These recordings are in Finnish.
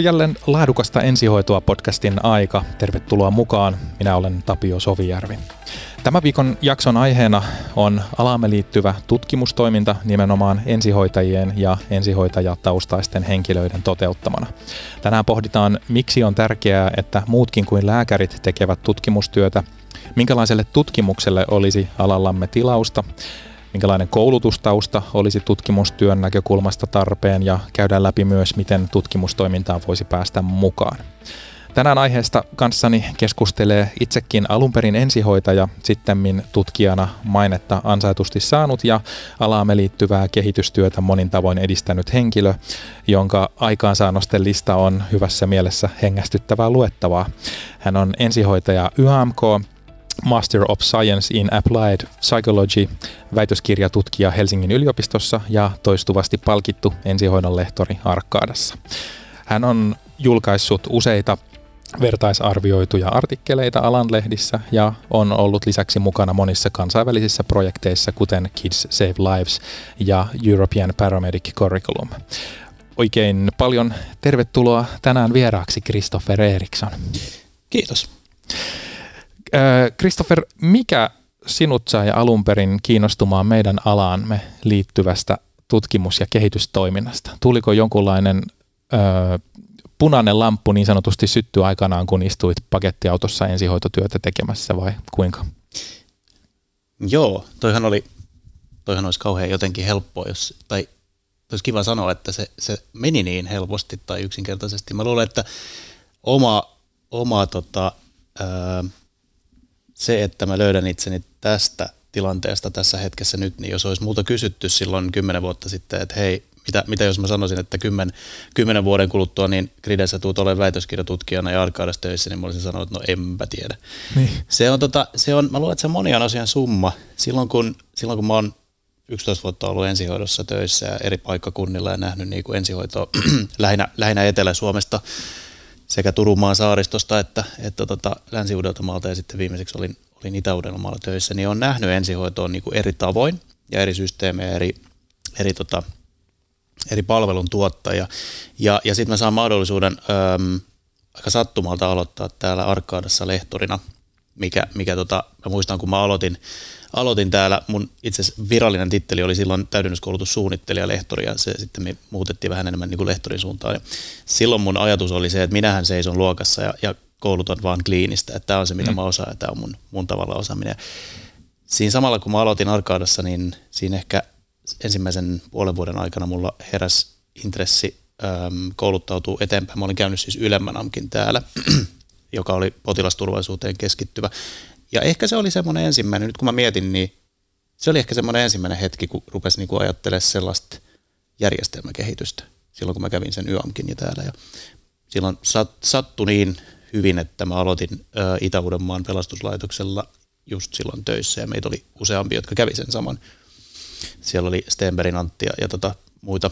On jälleen laadukasta ensihoitoa podcastin aika. Tervetuloa mukaan. Minä olen Tapio Sovijärvi. Tämän viikon jakson aiheena on alaamme liittyvä tutkimustoiminta nimenomaan ensihoitajien ja ensihoitajataustaisten henkilöiden toteuttamana. Tänään pohditaan, miksi on tärkeää, että muutkin kuin lääkärit tekevät tutkimustyötä, minkälaiselle tutkimukselle olisi alallamme tilausta, minkälainen koulutustausta olisi tutkimustyön näkökulmasta tarpeen ja käydään läpi myös, miten tutkimustoimintaan voisi päästä mukaan. Tänään aiheesta kanssani keskustelee itsekin alunperin ensihoitaja, sittemmin tutkijana mainetta ansaitusti saanut ja alaamme liittyvää kehitystyötä monin tavoin edistänyt henkilö, jonka aikaansaannosten lista on hyvässä mielessä hengästyttävää luettavaa. Hän on ensihoitaja YAMK, Master of Science in Applied Psychology, väitöskirjatutkija Helsingin yliopistossa ja toistuvasti palkittu ensihoidon lehtori Arkkaadassa. Hän on julkaissut useita vertaisarvioituja artikkeleita alan lehdissä ja on ollut lisäksi mukana monissa kansainvälisissä projekteissa, kuten Kids Save Lives ja European Paramedic Curriculum. Oikein paljon tervetuloa tänään vieraaksi Christopher Eriksson. Kiitos. Christopher, mikä sinut sai alun perin kiinnostumaan meidän alaamme liittyvästä tutkimus- ja kehitystoiminnasta? Tuliko jonkunlainen ö, punainen lamppu niin sanotusti syttyi aikanaan, kun istuit pakettiautossa ensihoitotyötä tekemässä vai kuinka? Joo, toihan oli, toihan olisi kauhean jotenkin helppoa, jos, tai olisi kiva sanoa, että se, se meni niin helposti tai yksinkertaisesti. Mä luulen, että oma, oma tota, ää, se, että mä löydän itseni tästä tilanteesta tässä hetkessä nyt, niin jos olisi muuta kysytty silloin kymmenen vuotta sitten, että hei, mitä, mitä jos mä sanoisin, että kymmen, kymmenen vuoden kuluttua niin Gridessä tuut olemaan väitöskirjatutkijana ja Arkaadassa töissä, niin mä olisin sanonut, että no enpä tiedä. Niin. Se on, tota, se on, mä luulen, että se on monien asian summa. Silloin kun, silloin kun mä oon 11 vuotta ollut ensihoidossa töissä ja eri paikkakunnilla ja nähnyt niin kuin ensihoitoa lähinnä, lähinnä Etelä-Suomesta, sekä Turunmaan saaristosta että, että tota Länsi-Uudeltamaalta ja sitten viimeiseksi olin, olin Itä-Uudellamaalla töissä, niin olen nähnyt ensihoitoa niin kuin eri tavoin ja eri systeemejä, eri, eri, tota, eri palvelun tuottajia. Ja, ja sitten mä saan mahdollisuuden äm, aika sattumalta aloittaa täällä Arkaadassa lehtorina, mikä, mikä tota, mä muistan kun mä aloitin aloitin täällä, mun itse virallinen titteli oli silloin täydennyskoulutussuunnittelija lehtori ja se sitten me muutettiin vähän enemmän niin kuin lehtorin suuntaan. Ja silloin mun ajatus oli se, että minähän seison luokassa ja, ja koulutan vaan kliinistä, että tämä on se, mitä mm. mä osaan ja tämä on mun, mun tavalla osaaminen. Siinä samalla kun mä aloitin Arkaadassa, niin siinä ehkä ensimmäisen puolen vuoden aikana mulla heräsi intressi äm, kouluttautua eteenpäin. Mä olin käynyt siis ylemmän amkin täällä, joka oli potilasturvallisuuteen keskittyvä. Ja ehkä se oli semmoinen ensimmäinen, nyt kun mä mietin, niin se oli ehkä semmoinen ensimmäinen hetki, kun rupesi niin kuin ajattelemaan sellaista järjestelmäkehitystä silloin, kun mä kävin sen YAMkin ja täällä. Ja silloin sat, sattui niin hyvin, että mä aloitin Itä-Uudenmaan pelastuslaitoksella just silloin töissä ja meitä oli useampi, jotka kävi sen saman. Siellä oli Stenbergin Antti ja, ja tota, muita,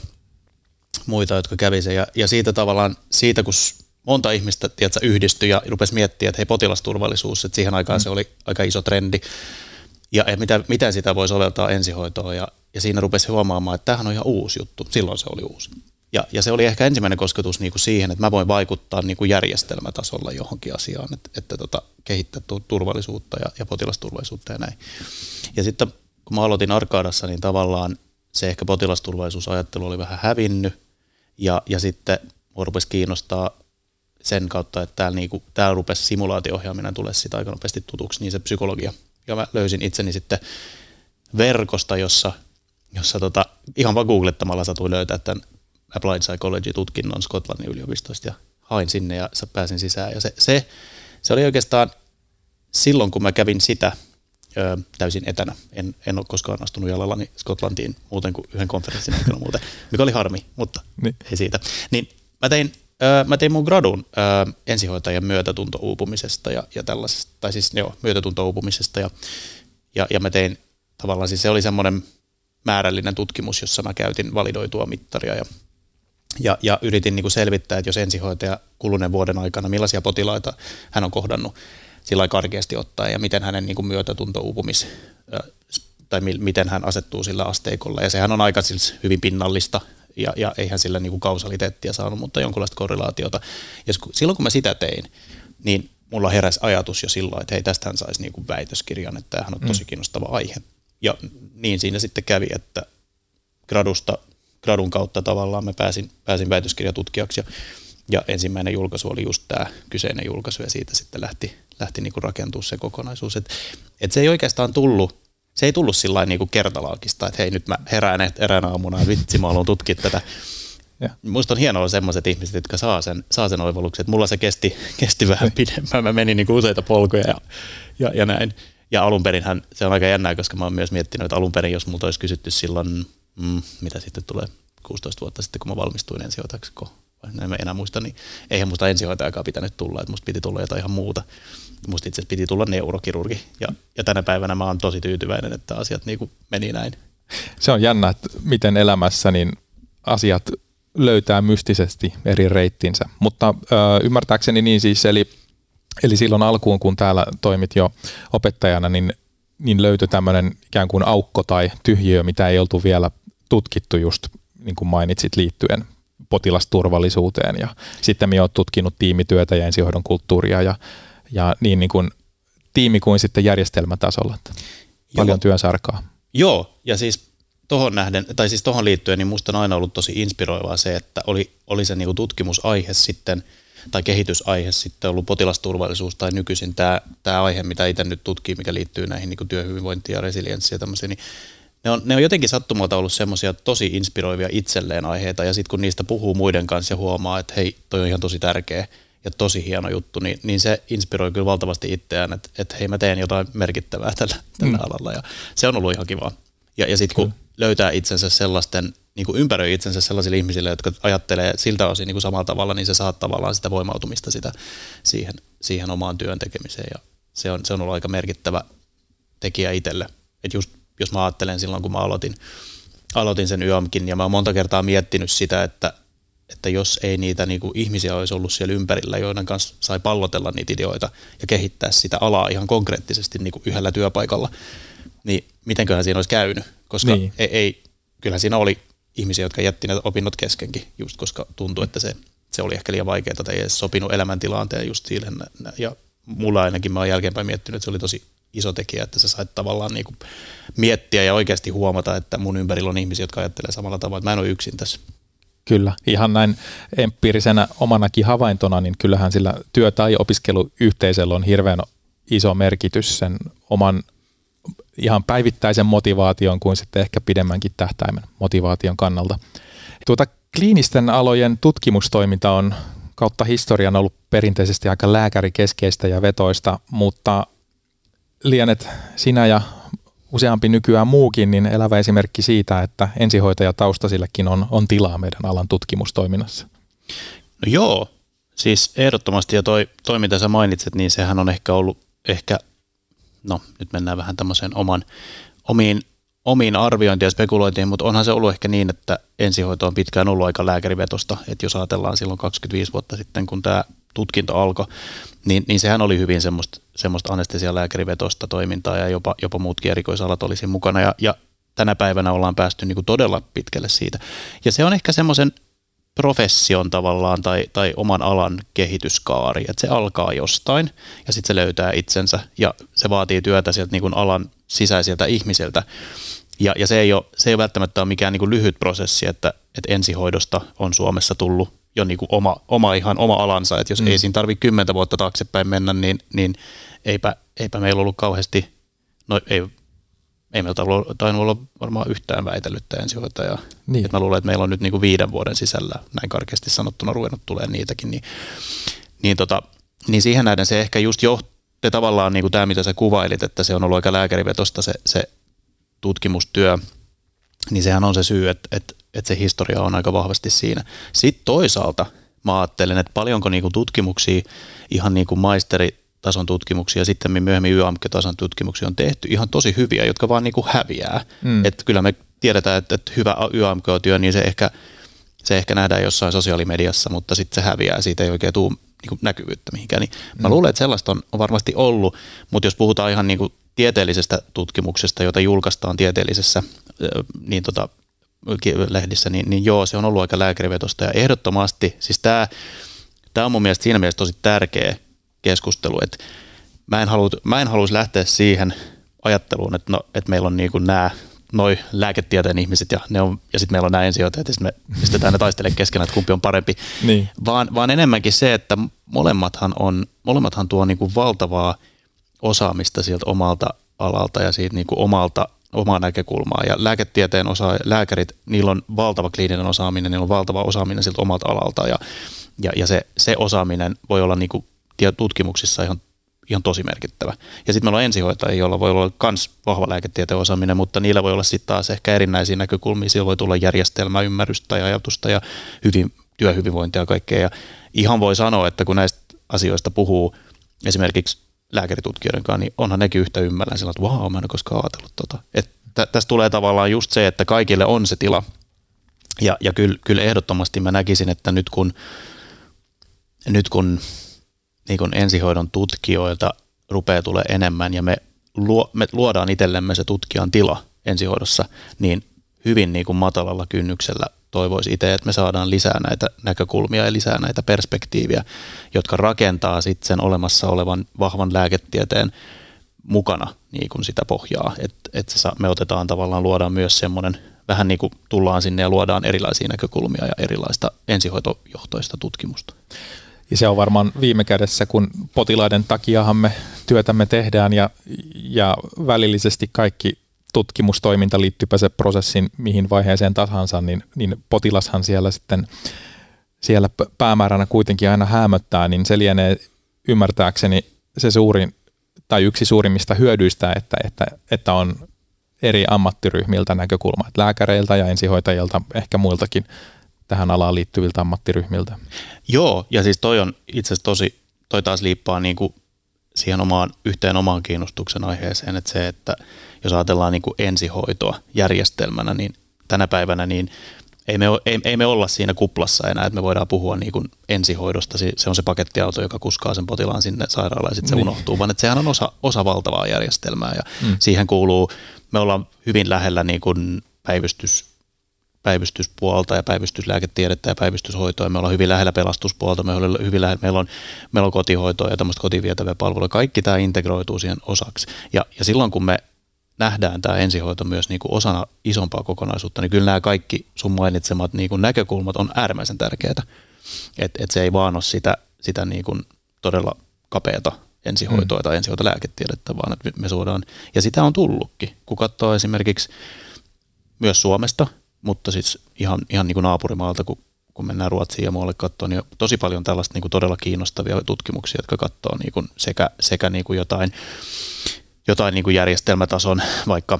muita, jotka kävi sen. Ja, ja siitä tavallaan, siitä kun monta ihmistä tiedätkö, yhdistyi ja rupesi miettimään, että hei potilasturvallisuus, että siihen aikaan mm. se oli aika iso trendi. Ja että mitä, miten sitä voi soveltaa ensihoitoon ja, ja siinä rupesi huomaamaan, että tämähän on ihan uusi juttu. Silloin se oli uusi. Ja, ja se oli ehkä ensimmäinen kosketus niin kuin siihen, että mä voin vaikuttaa niin kuin järjestelmätasolla johonkin asiaan, että, että tota, kehittää turvallisuutta ja, ja potilasturvallisuutta ja näin. Ja sitten kun mä aloitin Arkaadassa, niin tavallaan se ehkä potilasturvallisuusajattelu oli vähän hävinnyt ja, ja sitten mua rupesi kiinnostaa sen kautta, että täällä, niinku, täällä rupesi simulaatio-ohjaaminen tulee sitä aika nopeasti tutuksi, niin se psykologia. Ja mä löysin itseni sitten verkosta, jossa, jossa tota, ihan vaan googlettamalla satui löytää tämän Applied Psychology-tutkinnon Skotlannin yliopistosta ja hain sinne ja pääsin sisään. Ja se, se, se oli oikeastaan silloin, kun mä kävin sitä ö, täysin etänä. En, en ole koskaan astunut jalallani Skotlantiin muuten kuin yhden konferenssin aikana muuten, mikä oli harmi, mutta niin. ei siitä. Niin mä tein mä tein mun gradun ensihoitajan myötätuntouupumisesta ja, ja tällaisesta, tai siis joo, myötätuntouupumisesta ja, ja, ja mä tein tavallaan, siis se oli semmoinen määrällinen tutkimus, jossa mä käytin validoitua mittaria ja, ja, ja yritin niin kuin selvittää, että jos ensihoitaja kuluneen vuoden aikana, millaisia potilaita hän on kohdannut sillä karkeasti ottaen ja miten hänen niin kuin myötätuntouupumis tai mi- miten hän asettuu sillä asteikolla. Ja sehän on aika siis hyvin pinnallista ja, ja eihän sillä niin kuin kausaliteettia saanut, mutta jonkunlaista korrelaatiota. Ja silloin kun mä sitä tein, niin mulla heräsi ajatus jo silloin, että hei, tästähän saisi niin kuin väitöskirjan, että tämähän on tosi mm. kiinnostava aihe. Ja niin siinä sitten kävi, että gradusta, gradun kautta tavallaan mä pääsin, pääsin väitöskirjatutkijaksi ja, ja ensimmäinen julkaisu oli just tämä kyseinen julkaisu ja siitä sitten lähti, lähti niin kuin rakentua se kokonaisuus. Et, et se ei oikeastaan tullut, se ei tullut sillä niin kuin kertalaakista, että hei nyt mä herään eräänä aamuna ja vitsi mä haluan tutkia tätä. Ja. Musta on hienoa sellaiset ihmiset, jotka saa sen, saa sen oivalluksen. Mulla se kesti, kesti vähän pidempään. Mä menin niin kuin useita polkuja ja, ja, ja näin. Ja alun perinhän se on aika jännää, koska mä oon myös miettinyt, että alun perin, jos multa olisi kysytty silloin, mm, mitä sitten tulee 16 vuotta sitten, kun mä valmistuin ensihoitajaksi, en enää muista, niin eihän musta ensihoitajakaan pitänyt tulla, että musta piti tulla jotain ihan muuta. Musta itse piti tulla neurokirurgi. Ja, ja tänä päivänä mä oon tosi tyytyväinen, että asiat niin kuin meni näin. Se on jännä, että miten elämässä niin asiat löytää mystisesti eri reittinsä, mutta ö, ymmärtääkseni niin siis, eli Eli silloin alkuun, kun täällä toimit jo opettajana, niin, niin löytyi tämmöinen ikään kuin aukko tai tyhjiö, mitä ei oltu vielä tutkittu just niin kuin mainitsit liittyen potilasturvallisuuteen. Ja sitten minä olen tutkinut tiimityötä ja ensihoidon kulttuuria ja, ja niin, niin kuin tiimi kuin sitten järjestelmätasolla. Että paljon Joo. työsarkaa. Joo, ja siis tuohon nähden, tai siis tuohon liittyen, niin musta on aina ollut tosi inspiroivaa se, että oli, oli se niin kuin tutkimusaihe sitten – tai kehitysaihe sitten ollut potilasturvallisuus tai nykyisin tämä, tämä aihe, mitä itse nyt tutkii, mikä liittyy näihin niin työhyvinvointiin ja resilienssiin ja tämmöisiin, niin ne on, ne on jotenkin sattumalta ollut semmoisia tosi inspiroivia itselleen aiheita ja sitten kun niistä puhuu muiden kanssa ja huomaa, että hei, toi on ihan tosi tärkeä ja tosi hieno juttu, niin, niin se inspiroi kyllä valtavasti itseään, että, että hei mä teen jotain merkittävää tällä, tällä mm. alalla ja se on ollut ihan kiva. Ja, ja sitten kun löytää itsensä sellaisten niin kuin ympäröi itsensä sellaisille ihmisille, jotka ajattelee siltä osin niin kuin samalla tavalla, niin se saa tavallaan sitä voimautumista sitä siihen, siihen omaan työn tekemiseen. Ja se on, se on ollut aika merkittävä tekijä itselle. Et just jos mä ajattelen silloin, kun mä aloitin, aloitin sen YAMkin, ja mä oon monta kertaa miettinyt sitä, että, että jos ei niitä niin kuin ihmisiä olisi ollut siellä ympärillä, joiden kanssa sai pallotella niitä ideoita ja kehittää sitä alaa ihan konkreettisesti niin kuin yhdellä työpaikalla, niin mitenköhän siinä olisi käynyt, koska niin. ei, ei, kyllähän siinä oli ihmisiä, jotka jätti ne opinnot keskenkin, just koska tuntui, että se, se oli ehkä liian vaikeaa tai ei edes sopinut elämäntilanteen just siihen. Ja mulla ainakin mä oon jälkeenpäin miettinyt, että se oli tosi iso tekijä, että sä sait tavallaan niin kuin miettiä ja oikeasti huomata, että mun ympärillä on ihmisiä, jotka ajattelee samalla tavalla, että mä en ole yksin tässä. Kyllä, ihan näin empiirisenä omanakin havaintona, niin kyllähän sillä työ- tai opiskeluyhteisöllä on hirveän iso merkitys sen oman ihan päivittäisen motivaation kuin sitten ehkä pidemmänkin tähtäimen motivaation kannalta. Tuota, kliinisten alojen tutkimustoiminta on kautta historian ollut perinteisesti aika lääkärikeskeistä ja vetoista, mutta lienet sinä ja useampi nykyään muukin, niin elävä esimerkki siitä, että ensihoitajataustasillekin on, on tilaa meidän alan tutkimustoiminnassa. No joo, siis ehdottomasti ja toi, toi mitä sä mainitset, niin sehän on ehkä ollut ehkä no nyt mennään vähän tämmöiseen oman, omiin, omiin arviointiin ja spekulointiin, mutta onhan se ollut ehkä niin, että ensihoito on pitkään ollut aika lääkärivetosta, että jos ajatellaan silloin 25 vuotta sitten, kun tämä tutkinto alkoi, niin, niin sehän oli hyvin semmoista, semmoista anestesialääkärivetosta toimintaa ja jopa, jopa muutkin erikoisalat olisi mukana ja, ja tänä päivänä ollaan päästy niin kuin todella pitkälle siitä. Ja se on ehkä semmoisen profession tavallaan tai, tai oman alan kehityskaari, että se alkaa jostain ja sitten se löytää itsensä ja se vaatii työtä sieltä niin kuin alan sisäisiltä ihmisiltä. Ja, ja se, ei ole, se ei välttämättä ole mikään niin kuin lyhyt prosessi, että, että ensihoidosta on Suomessa tullut jo niin kuin oma, oma, ihan oma alansa, että jos mm. ei siinä tarvitse kymmentä vuotta taaksepäin mennä, niin, niin eipä, eipä meillä ollut kauheasti, no ei ei meiltä ole tainnut olla varmaan yhtään väitellyttä ensihoitajaa. Niin. Et mä luulen, että meillä on nyt niin kuin viiden vuoden sisällä, näin karkeasti sanottuna, ruvennut tulee niitäkin. Niin, niin, tota, niin siihen nähden se ehkä just johti tavallaan niin kuin tämä, mitä sä kuvailit, että se on ollut aika lääkärivetosta se, se tutkimustyö, niin sehän on se syy, että, että, että se historia on aika vahvasti siinä. Sitten toisaalta mä ajattelen, että paljonko niin kuin tutkimuksia ihan niin kuin maisteri tason tutkimuksia, sitten myöhemmin YAMK-tason tutkimuksia on tehty ihan tosi hyviä, jotka vaan niin kuin häviää. Mm. Että kyllä me tiedetään, että, että hyvä YAMK-työ, niin se ehkä, se ehkä nähdään jossain sosiaalimediassa, mutta sitten se häviää, siitä ei oikein tule niin kuin näkyvyyttä mihinkään. Niin mm. Mä luulen, että sellaista on, on varmasti ollut, mutta jos puhutaan ihan niin kuin tieteellisestä tutkimuksesta, jota julkaistaan tieteellisessä niin tota, lehdissä, niin, niin joo, se on ollut aika lääkärivetosta ja ehdottomasti, siis tämä, tämä on mun mielestä siinä mielessä tosi tärkeä keskustelu, että mä en, halua, mä en haluaisi lähteä siihen ajatteluun, että, no, että meillä on niin kuin nämä noi lääketieteen ihmiset ja, ne on, ja sitten meillä on nämä ensihoitajat ja sitten me pistetään ne taistelemaan keskenään, että kumpi on parempi. Niin. Vaan, vaan enemmänkin se, että molemmathan, on, molemmathan tuo niin kuin valtavaa osaamista sieltä omalta alalta ja siitä niin kuin omalta omaa näkökulmaa. Ja lääketieteen osa, lääkärit, niillä on valtava kliininen osaaminen, niillä on valtava osaaminen siltä omalta alalta ja, ja, ja se, se osaaminen voi olla niin kuin tutkimuksissa ihan ihan tosi merkittävä. Ja sitten meillä on ensihoitajia, joilla voi olla myös vahva lääketieteen osaaminen, mutta niillä voi olla sitten taas ehkä erinäisiä näkökulmia. Siellä voi tulla järjestelmäymmärrystä ja ajatusta ja hyvin, työhyvinvointia ja kaikkea. Ja ihan voi sanoa, että kun näistä asioista puhuu esimerkiksi lääkäritutkijoiden kanssa, niin onhan nekin yhtä ymmärrän sillä, että vau, mä en ole koskaan ajatellut tota. Että tästä tulee tavallaan just se, että kaikille on se tila. Ja, ja kyllä, kyllä ehdottomasti mä näkisin, että nyt kun, nyt kun niin kuin ensihoidon tutkijoilta rupeaa tulee enemmän ja me, luo, me luodaan itsellemme se tutkijan tila ensihoidossa, niin hyvin niin kuin matalalla kynnyksellä toivoisi itse, että me saadaan lisää näitä näkökulmia ja lisää näitä perspektiiviä, jotka rakentaa sitten sen olemassa olevan vahvan lääketieteen mukana niin kuin sitä pohjaa. Että et me otetaan tavallaan, luodaan myös semmoinen, vähän niin kuin tullaan sinne ja luodaan erilaisia näkökulmia ja erilaista ensihoitojohtoista tutkimusta. Ja se on varmaan viime kädessä, kun potilaiden takiahan me työtämme tehdään ja, ja välillisesti kaikki tutkimustoiminta liittyypä se prosessin mihin vaiheeseen tahansa, niin, niin potilashan siellä sitten siellä päämääränä kuitenkin aina hämöttää, niin se lienee ymmärtääkseni se suurin tai yksi suurimmista hyödyistä, että, että, että on eri ammattiryhmiltä näkökulma, että lääkäreiltä ja ensihoitajilta, ehkä muiltakin tähän alaan liittyviltä ammattiryhmiltä. Joo, ja siis toi on itse asiassa tosi, toi taas liippaa niin kuin siihen omaan, yhteen omaan kiinnostuksen aiheeseen, että se, että jos ajatellaan niin kuin ensihoitoa järjestelmänä, niin tänä päivänä niin ei me, ei, ei me olla siinä kuplassa enää, että me voidaan puhua niin kuin ensihoidosta. Se on se pakettiauto, joka kuskaa sen potilaan sinne sairaalaan ja sitten se niin. unohtuu, vaan että sehän on osa, osa valtavaa järjestelmää ja mm. siihen kuuluu, me ollaan hyvin lähellä niin kuin päivystys, päivystyspuolta ja päivystyslääketiedettä ja päivystyshoitoa. Me ollaan hyvin lähellä pelastuspuolta, me ollaan hyvin lähellä, meillä, on, meillä on kotihoitoa ja tämmöistä kotivietäviä palveluja. Kaikki tämä integroituu siihen osaksi. Ja, ja silloin kun me nähdään tämä ensihoito myös niin kuin osana isompaa kokonaisuutta, niin kyllä nämä kaikki sun mainitsemat niin kuin näkökulmat on äärimmäisen tärkeitä. Että et se ei vaan ole sitä, sitä niin kuin todella kapeata ensihoitoa mm. tai ensihoitolääketiedettä, vaan että me suodaan, ja sitä on tullutkin. Kun katsoo esimerkiksi myös Suomesta, mutta siis ihan, ihan niin kuin naapurimaalta, kun, kun mennään Ruotsiin ja muualle katsoa, niin tosi paljon tällaista niin kuin todella kiinnostavia tutkimuksia, jotka katsoo niin kuin sekä, sekä niin kuin jotain, jotain niin kuin järjestelmätason, vaikka,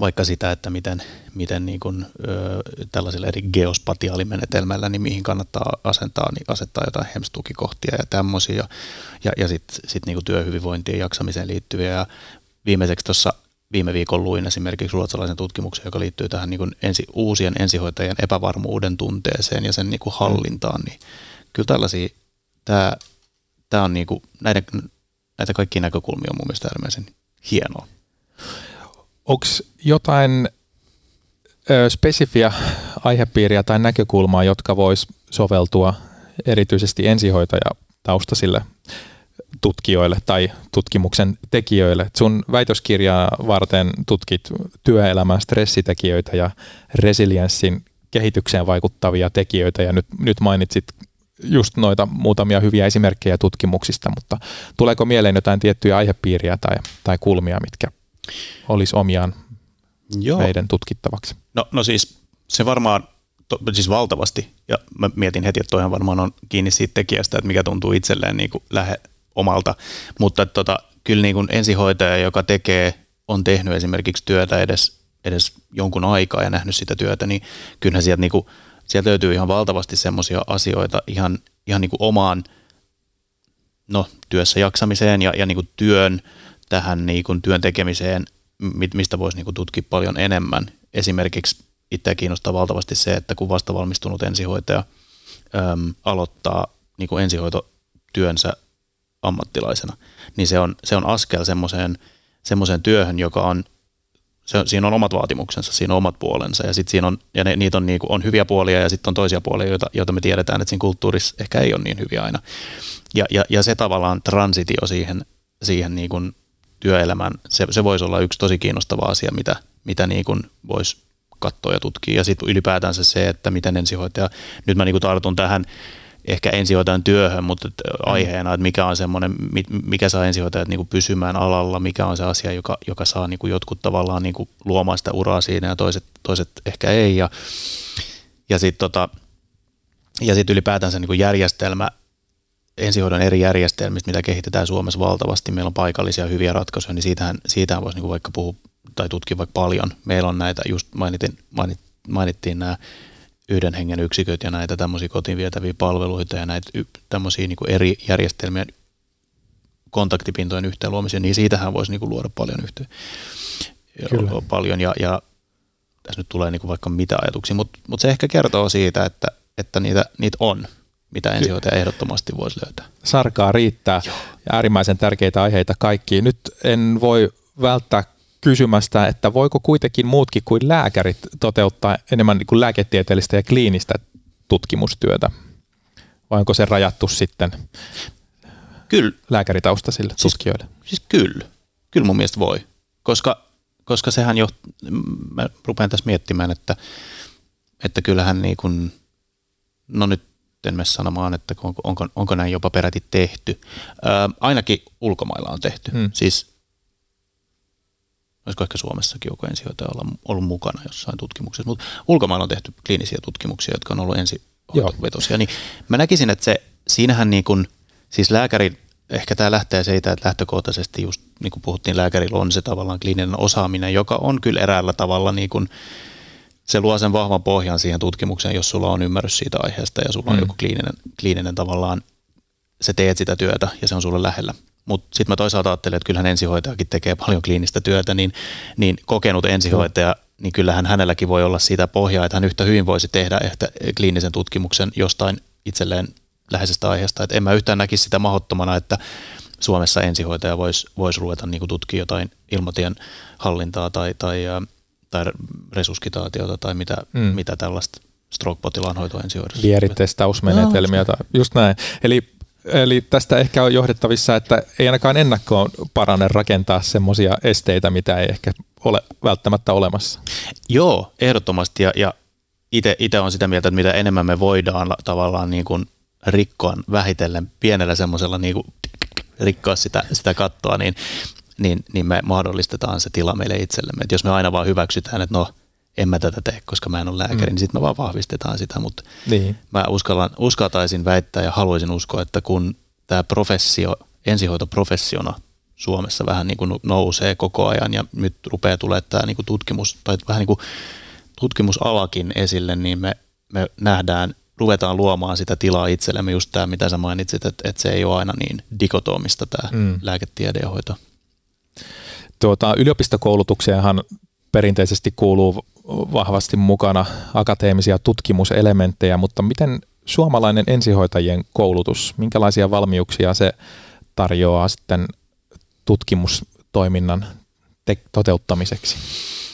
vaikka sitä, että miten, miten niin kuin, ö, tällaisilla eri geospatiaalimenetelmällä, niin mihin kannattaa asentaa, niin asettaa jotain HEMS-tukikohtia ja tämmöisiä, ja, ja, ja sitten sit niin työhyvinvointiin ja jaksamiseen liittyviä, ja viimeiseksi tuossa viime viikon luin esimerkiksi ruotsalaisen tutkimuksen, joka liittyy tähän niin kuin ensi, uusien ensihoitajien epävarmuuden tunteeseen ja sen niin kuin hallintaan, niin kyllä tällaisia, tämä, tämä on niin kuin, näiden, näitä kaikkia näkökulmia on mun mielestä äärimmäisen hienoa. Onko jotain ö, spesifiä aihepiiriä tai näkökulmaa, jotka vois soveltua erityisesti ensihoitaja taustasille tutkijoille tai tutkimuksen tekijöille. Sun väitöskirjaa varten tutkit työelämän stressitekijöitä ja resilienssin kehitykseen vaikuttavia tekijöitä ja nyt, nyt mainitsit just noita muutamia hyviä esimerkkejä tutkimuksista, mutta tuleeko mieleen jotain tiettyjä aihepiiriä tai, tai kulmia, mitkä olisi omiaan Joo. meidän tutkittavaksi? No, no siis se varmaan, to, siis valtavasti, ja mä mietin heti, että toihan varmaan on kiinni siitä tekijästä, että mikä tuntuu itselleen niin kuin lähe, omalta, mutta tota, kyllä niin kuin ensihoitaja, joka tekee, on tehnyt esimerkiksi työtä edes, edes jonkun aikaa ja nähnyt sitä työtä, niin kyllähän sieltä, niin kuin, sieltä löytyy ihan valtavasti semmoisia asioita ihan, ihan niin kuin omaan no, työssä jaksamiseen ja, ja niin kuin työn tähän niin kuin työn tekemiseen, mistä voisi niin kuin tutkia paljon enemmän. Esimerkiksi itseä kiinnostaa valtavasti se, että kun vastavalmistunut ensihoitaja äm, aloittaa niin kuin ensihoitotyönsä ammattilaisena, niin se on, se on askel semmoiseen, semmoiseen työhön, joka on se, siinä on omat vaatimuksensa, siinä on omat puolensa ja sitten siinä on, ja ne, niitä on, niinku, on hyviä puolia ja sitten on toisia puolia, joita, joita me tiedetään, että siinä kulttuurissa ehkä ei ole niin hyviä aina. Ja, ja, ja se tavallaan transitio siihen, siihen niinku työelämään, se, se voisi olla yksi tosi kiinnostava asia, mitä, mitä niinku voisi katsoa ja tutkia. Ja sitten ylipäätään se, että miten ensihoitaja, nyt mä niinku tartun tähän ehkä ensihoitajan työhön, mutta aiheena, että mikä on semmoinen, mikä saa ensihoitajat niin kuin pysymään alalla, mikä on se asia, joka, joka saa niin kuin jotkut tavallaan niin kuin luomaan sitä uraa siinä ja toiset, toiset ehkä ei. Ja, ja sitten tota, ja sit ylipäätään se niin kuin järjestelmä, ensihoidon eri järjestelmistä, mitä kehitetään Suomessa valtavasti, meillä on paikallisia hyviä ratkaisuja, niin siitähän, siitähän voisi niin kuin vaikka puhua tai tutkia vaikka paljon. Meillä on näitä, just mainitin, mainit, mainittiin nämä yhden hengen yksiköt ja näitä tämmöisiä kotiin vietäviä palveluita ja näitä tämmöisiä niin eri järjestelmien kontaktipintojen yhteen luomisia, niin siitähän voisi niin kuin luoda paljon yhteen. Kyllä. Paljon ja, ja tässä nyt tulee niin kuin vaikka mitä ajatuksia, mutta, mutta se ehkä kertoo siitä, että, että niitä, niitä on, mitä ensihoitaja ehdottomasti voisi löytää. Sarkaa riittää Joo. ja äärimmäisen tärkeitä aiheita kaikkiin. Nyt en voi välttää kysymästä, että voiko kuitenkin muutkin kuin lääkärit toteuttaa enemmän niin kuin lääketieteellistä ja kliinistä tutkimustyötä? Vai onko se rajattu sitten kyllä. lääkäritaustaisille siis, tutkijoille? Siis kyllä. Kyllä mun mielestä voi. Koska, koska sehän jo, mä rupean tässä miettimään, että, että kyllähän niin kuin, no nyt en mene sanomaan, että onko, onko, onko näin jopa peräti tehty. Ää, ainakin ulkomailla on tehty. Hmm. Siis olisiko ehkä Suomessakin joku ensihoitaja olla ollut mukana jossain tutkimuksessa, mutta ulkomailla on tehty kliinisiä tutkimuksia, jotka on ollut ensihoitovetosia, niin mä näkisin, että se, siinähän niin kuin, siis lääkäri, ehkä tämä lähtee siitä, että lähtökohtaisesti just niin kuin puhuttiin, lääkärillä on se tavallaan kliininen osaaminen, joka on kyllä eräällä tavalla niin kuin, se luo sen vahvan pohjan siihen tutkimukseen, jos sulla on ymmärrys siitä aiheesta ja sulla on mm. joku kliininen, kliininen tavallaan, se teet sitä työtä ja se on sulle lähellä. Mutta sitten mä toisaalta ajattelen, että kyllähän ensihoitajakin tekee paljon kliinistä työtä, niin, niin kokenut ensihoitaja, niin kyllähän hänelläkin voi olla sitä pohjaa, että hän yhtä hyvin voisi tehdä ehkä kliinisen tutkimuksen jostain itselleen läheisestä aiheesta. Et en mä yhtään näkisi sitä mahdottomana, että Suomessa ensihoitaja voisi vois ruveta niin tutkia jotain ilmatien hallintaa tai, tai, tai resuskitaatiota tai mitä, mm. mitä tällaista stroke-potilaan hoitoa ensihoidossa. Vieritestausmenetelmiä, no, just näin. Eli Eli tästä ehkä on johdettavissa, että ei ainakaan ennakkoon parane rakentaa semmoisia esteitä, mitä ei ehkä ole välttämättä olemassa. Joo, ehdottomasti. Ja, ja itse on sitä mieltä, että mitä enemmän me voidaan tavallaan niin kuin rikkoa vähitellen pienellä semmoisella niin kuin rikkoa sitä, sitä kattoa, niin, niin, niin me mahdollistetaan se tila meille itsellemme. Et jos me aina vaan hyväksytään, että no – en mä tätä tee, koska mä en ole lääkäri, mm. niin sitten me vaan vahvistetaan sitä, mutta niin. mä uskallan, uskaltaisin väittää ja haluaisin uskoa, että kun tämä professio, ensihoitoprofessiona Suomessa vähän niin kuin nousee koko ajan ja nyt rupeaa tulee tämä niin kuin tutkimus tai vähän niin kuin tutkimusalakin esille, niin me, me nähdään, ruvetaan luomaan sitä tilaa itsellemme, just tämä mitä sä mainitsit, että, että se ei ole aina niin dikotomista tämä mm. lääketiede ja hoito. Tuota, yliopistokoulutukseenhan perinteisesti kuuluu vahvasti mukana akateemisia tutkimuselementtejä, mutta miten suomalainen ensihoitajien koulutus, minkälaisia valmiuksia se tarjoaa sitten tutkimustoiminnan te- toteuttamiseksi?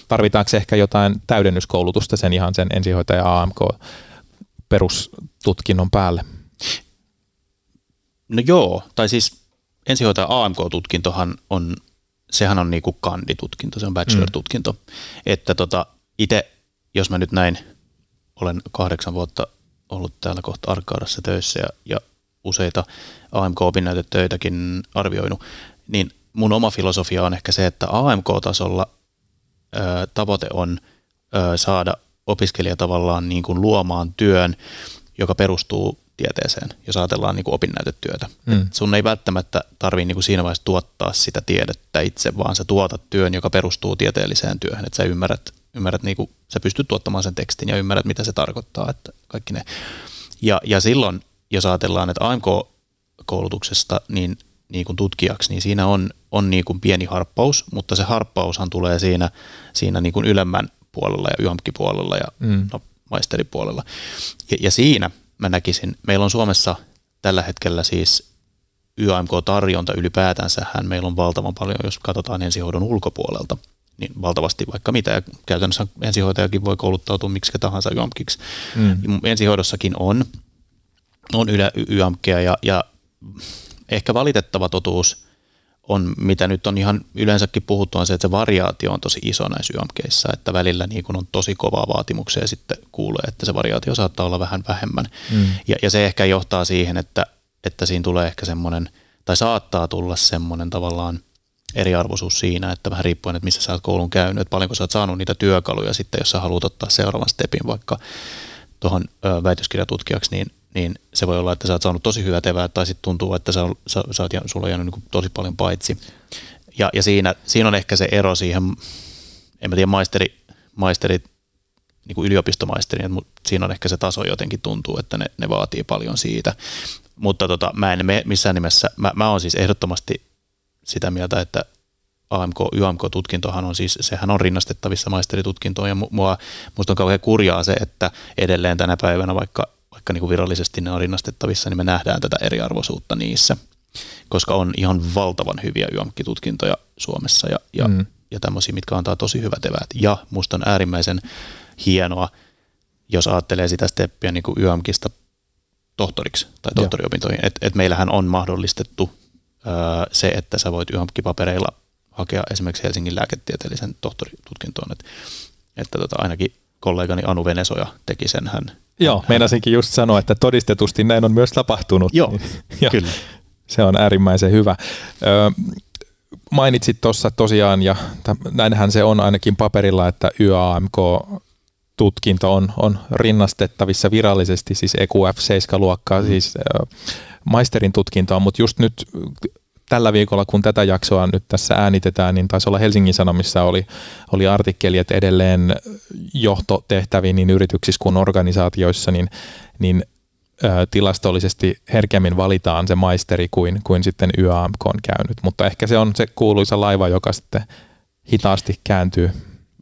Tarvitaanko ehkä jotain täydennyskoulutusta sen ihan sen ensihoitaja AMK perustutkinnon päälle? No joo, tai siis ensihoitaja AMK-tutkintohan on sehän on niinku kanditutkinto, se on bachelor-tutkinto. Mm. Että tota, itse, jos mä nyt näin, olen kahdeksan vuotta ollut täällä kohta Arkaadassa töissä ja, ja useita AMK-opinnäytetöitäkin arvioinut, niin mun oma filosofia on ehkä se, että AMK-tasolla ö, tavoite on ö, saada opiskelija tavallaan niin kuin luomaan työn, joka perustuu tieteeseen, jos ajatellaan niin kuin opinnäytetyötä. Mm. sun ei välttämättä tarvitse niin kuin siinä vaiheessa tuottaa sitä tiedettä itse, vaan sä tuotat työn, joka perustuu tieteelliseen työhön. Että sä ymmärrät, ymmärrät niin kuin, sä pystyt tuottamaan sen tekstin ja ymmärrät, mitä se tarkoittaa. Että kaikki ne. Ja, ja silloin, jos ajatellaan, että AMK-koulutuksesta niin, niin kuin tutkijaksi, niin siinä on, on niin kuin pieni harppaus, mutta se harppaushan tulee siinä, siinä niin kuin ylemmän puolella ja YAMK-puolella ja mm. no, maisteripuolella. Ja, ja siinä – mä näkisin, meillä on Suomessa tällä hetkellä siis YAMK-tarjonta ylipäätänsähän meillä on valtavan paljon, jos katsotaan ensihoidon ulkopuolelta. Niin valtavasti vaikka mitä. Ja käytännössä ensihoitajakin voi kouluttautua miksi tahansa YAMKiksi. Mm. Ensihoidossakin on, on ylä, YAMKia ja, ja ehkä valitettava totuus on, mitä nyt on ihan yleensäkin puhuttu, on se, että se variaatio on tosi iso näissä YAMKeissa, että välillä niin kun on tosi kovaa vaatimuksia ja sitten kuulee, että se variaatio saattaa olla vähän vähemmän. Mm. Ja, ja se ehkä johtaa siihen, että, että siinä tulee ehkä semmoinen, tai saattaa tulla semmoinen tavallaan – eriarvoisuus siinä, että vähän riippuen, että missä sä oot koulun käynyt, että paljonko sä oot saanut niitä työkaluja sitten, jos sä haluat ottaa seuraavan stepin vaikka tuohon väitöskirjatutkijaksi, niin, niin se voi olla, että sä oot saanut tosi hyvät eväät, tai sitten tuntuu, että sä, sä, sä oot, sulla on jäänyt niin tosi paljon paitsi. Ja, ja siinä, siinä on ehkä se ero siihen, en mä tiedä, maisteri, maisteri niin kuin yliopistomaisteri, mutta siinä on ehkä se taso jotenkin tuntuu, että ne, ne vaatii paljon siitä. Mutta tota, mä en missään nimessä, mä, mä oon siis ehdottomasti sitä mieltä, että AMK, YAMK-tutkintohan on siis, sehän on rinnastettavissa maisteritutkintoon ja mua, musta on kauhean kurjaa se, että edelleen tänä päivänä, vaikka, vaikka niin kuin virallisesti ne on rinnastettavissa, niin me nähdään tätä eriarvoisuutta niissä, koska on ihan valtavan hyviä YAMK-tutkintoja Suomessa ja, ja, mm. ja tämmöisiä, mitkä antaa tosi hyvät eväät. Ja musta on äärimmäisen hienoa, jos ajattelee sitä steppiä niin kuin YAMKista tohtoriksi tai tohtoriopintoihin, että et meillähän on mahdollistettu se, että sä voit YHAMK-papereilla hakea esimerkiksi Helsingin lääketieteellisen tohtoritutkintoon. Että, että tota, ainakin kollegani Anu Venesoja teki sen hän. Joo, meinasinkin just sanoa, että todistetusti näin on myös tapahtunut. Joo, ja kyllä. Se on äärimmäisen hyvä. Ö, mainitsit tuossa tosiaan, ja näinhän se on ainakin paperilla, että YAMK tutkinto on, on rinnastettavissa virallisesti, siis EQF 7-luokkaa, mm. siis maisterin tutkintoon, mutta just nyt tällä viikolla, kun tätä jaksoa nyt tässä äänitetään, niin taisi olla Helsingin Sanomissa oli, oli artikkeli, että edelleen johtotehtäviin niin yrityksissä kuin organisaatioissa, niin, niin tilastollisesti herkemmin valitaan se maisteri kuin, kuin sitten YAMK on käynyt, mutta ehkä se on se kuuluisa laiva, joka sitten hitaasti kääntyy.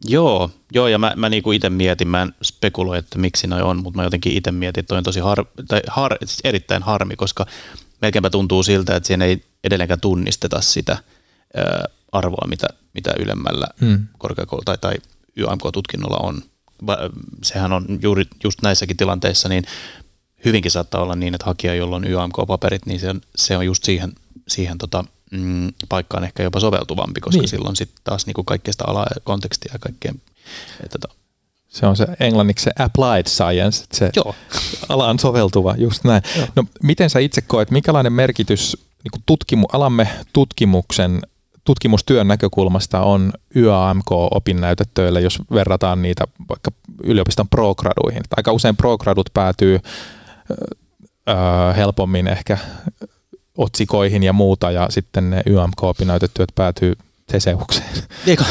Joo, joo ja mä, mä niinku itse mietin, mä en spekuloi, että miksi noin on, mutta mä jotenkin itse mietin, että toi on tosi har, tai har, siis erittäin harmi, koska melkeinpä tuntuu siltä, että siinä ei edelleenkään tunnisteta sitä ää, arvoa, mitä, mitä ylemmällä hmm. korkeakoulu- tai, tai YAMK-tutkinnolla on. Sehän on juuri just näissäkin tilanteissa, niin hyvinkin saattaa olla niin, että hakija, jolla on YAMK-paperit, niin se on, se on just siihen, siihen tota, mm, paikkaan ehkä jopa soveltuvampi, koska niin. silloin sitten taas niinku kaikkea sitä alaa ja kontekstia ja kaikkea. Että, tota. Se on se englanniksi se applied science, se Joo. alaan soveltuva, just näin. Joo. No, miten sä itse koet, minkälainen merkitys niin tutkimu, alamme tutkimuksen tutkimustyön näkökulmasta on YAMK-opinnäytetöillä, jos verrataan niitä vaikka yliopiston prograduihin. Aika usein progradut päätyy öö, helpommin ehkä otsikoihin ja muuta, ja sitten ne YMK-opinnäytetyöt päätyy Teseukseen. Eikö?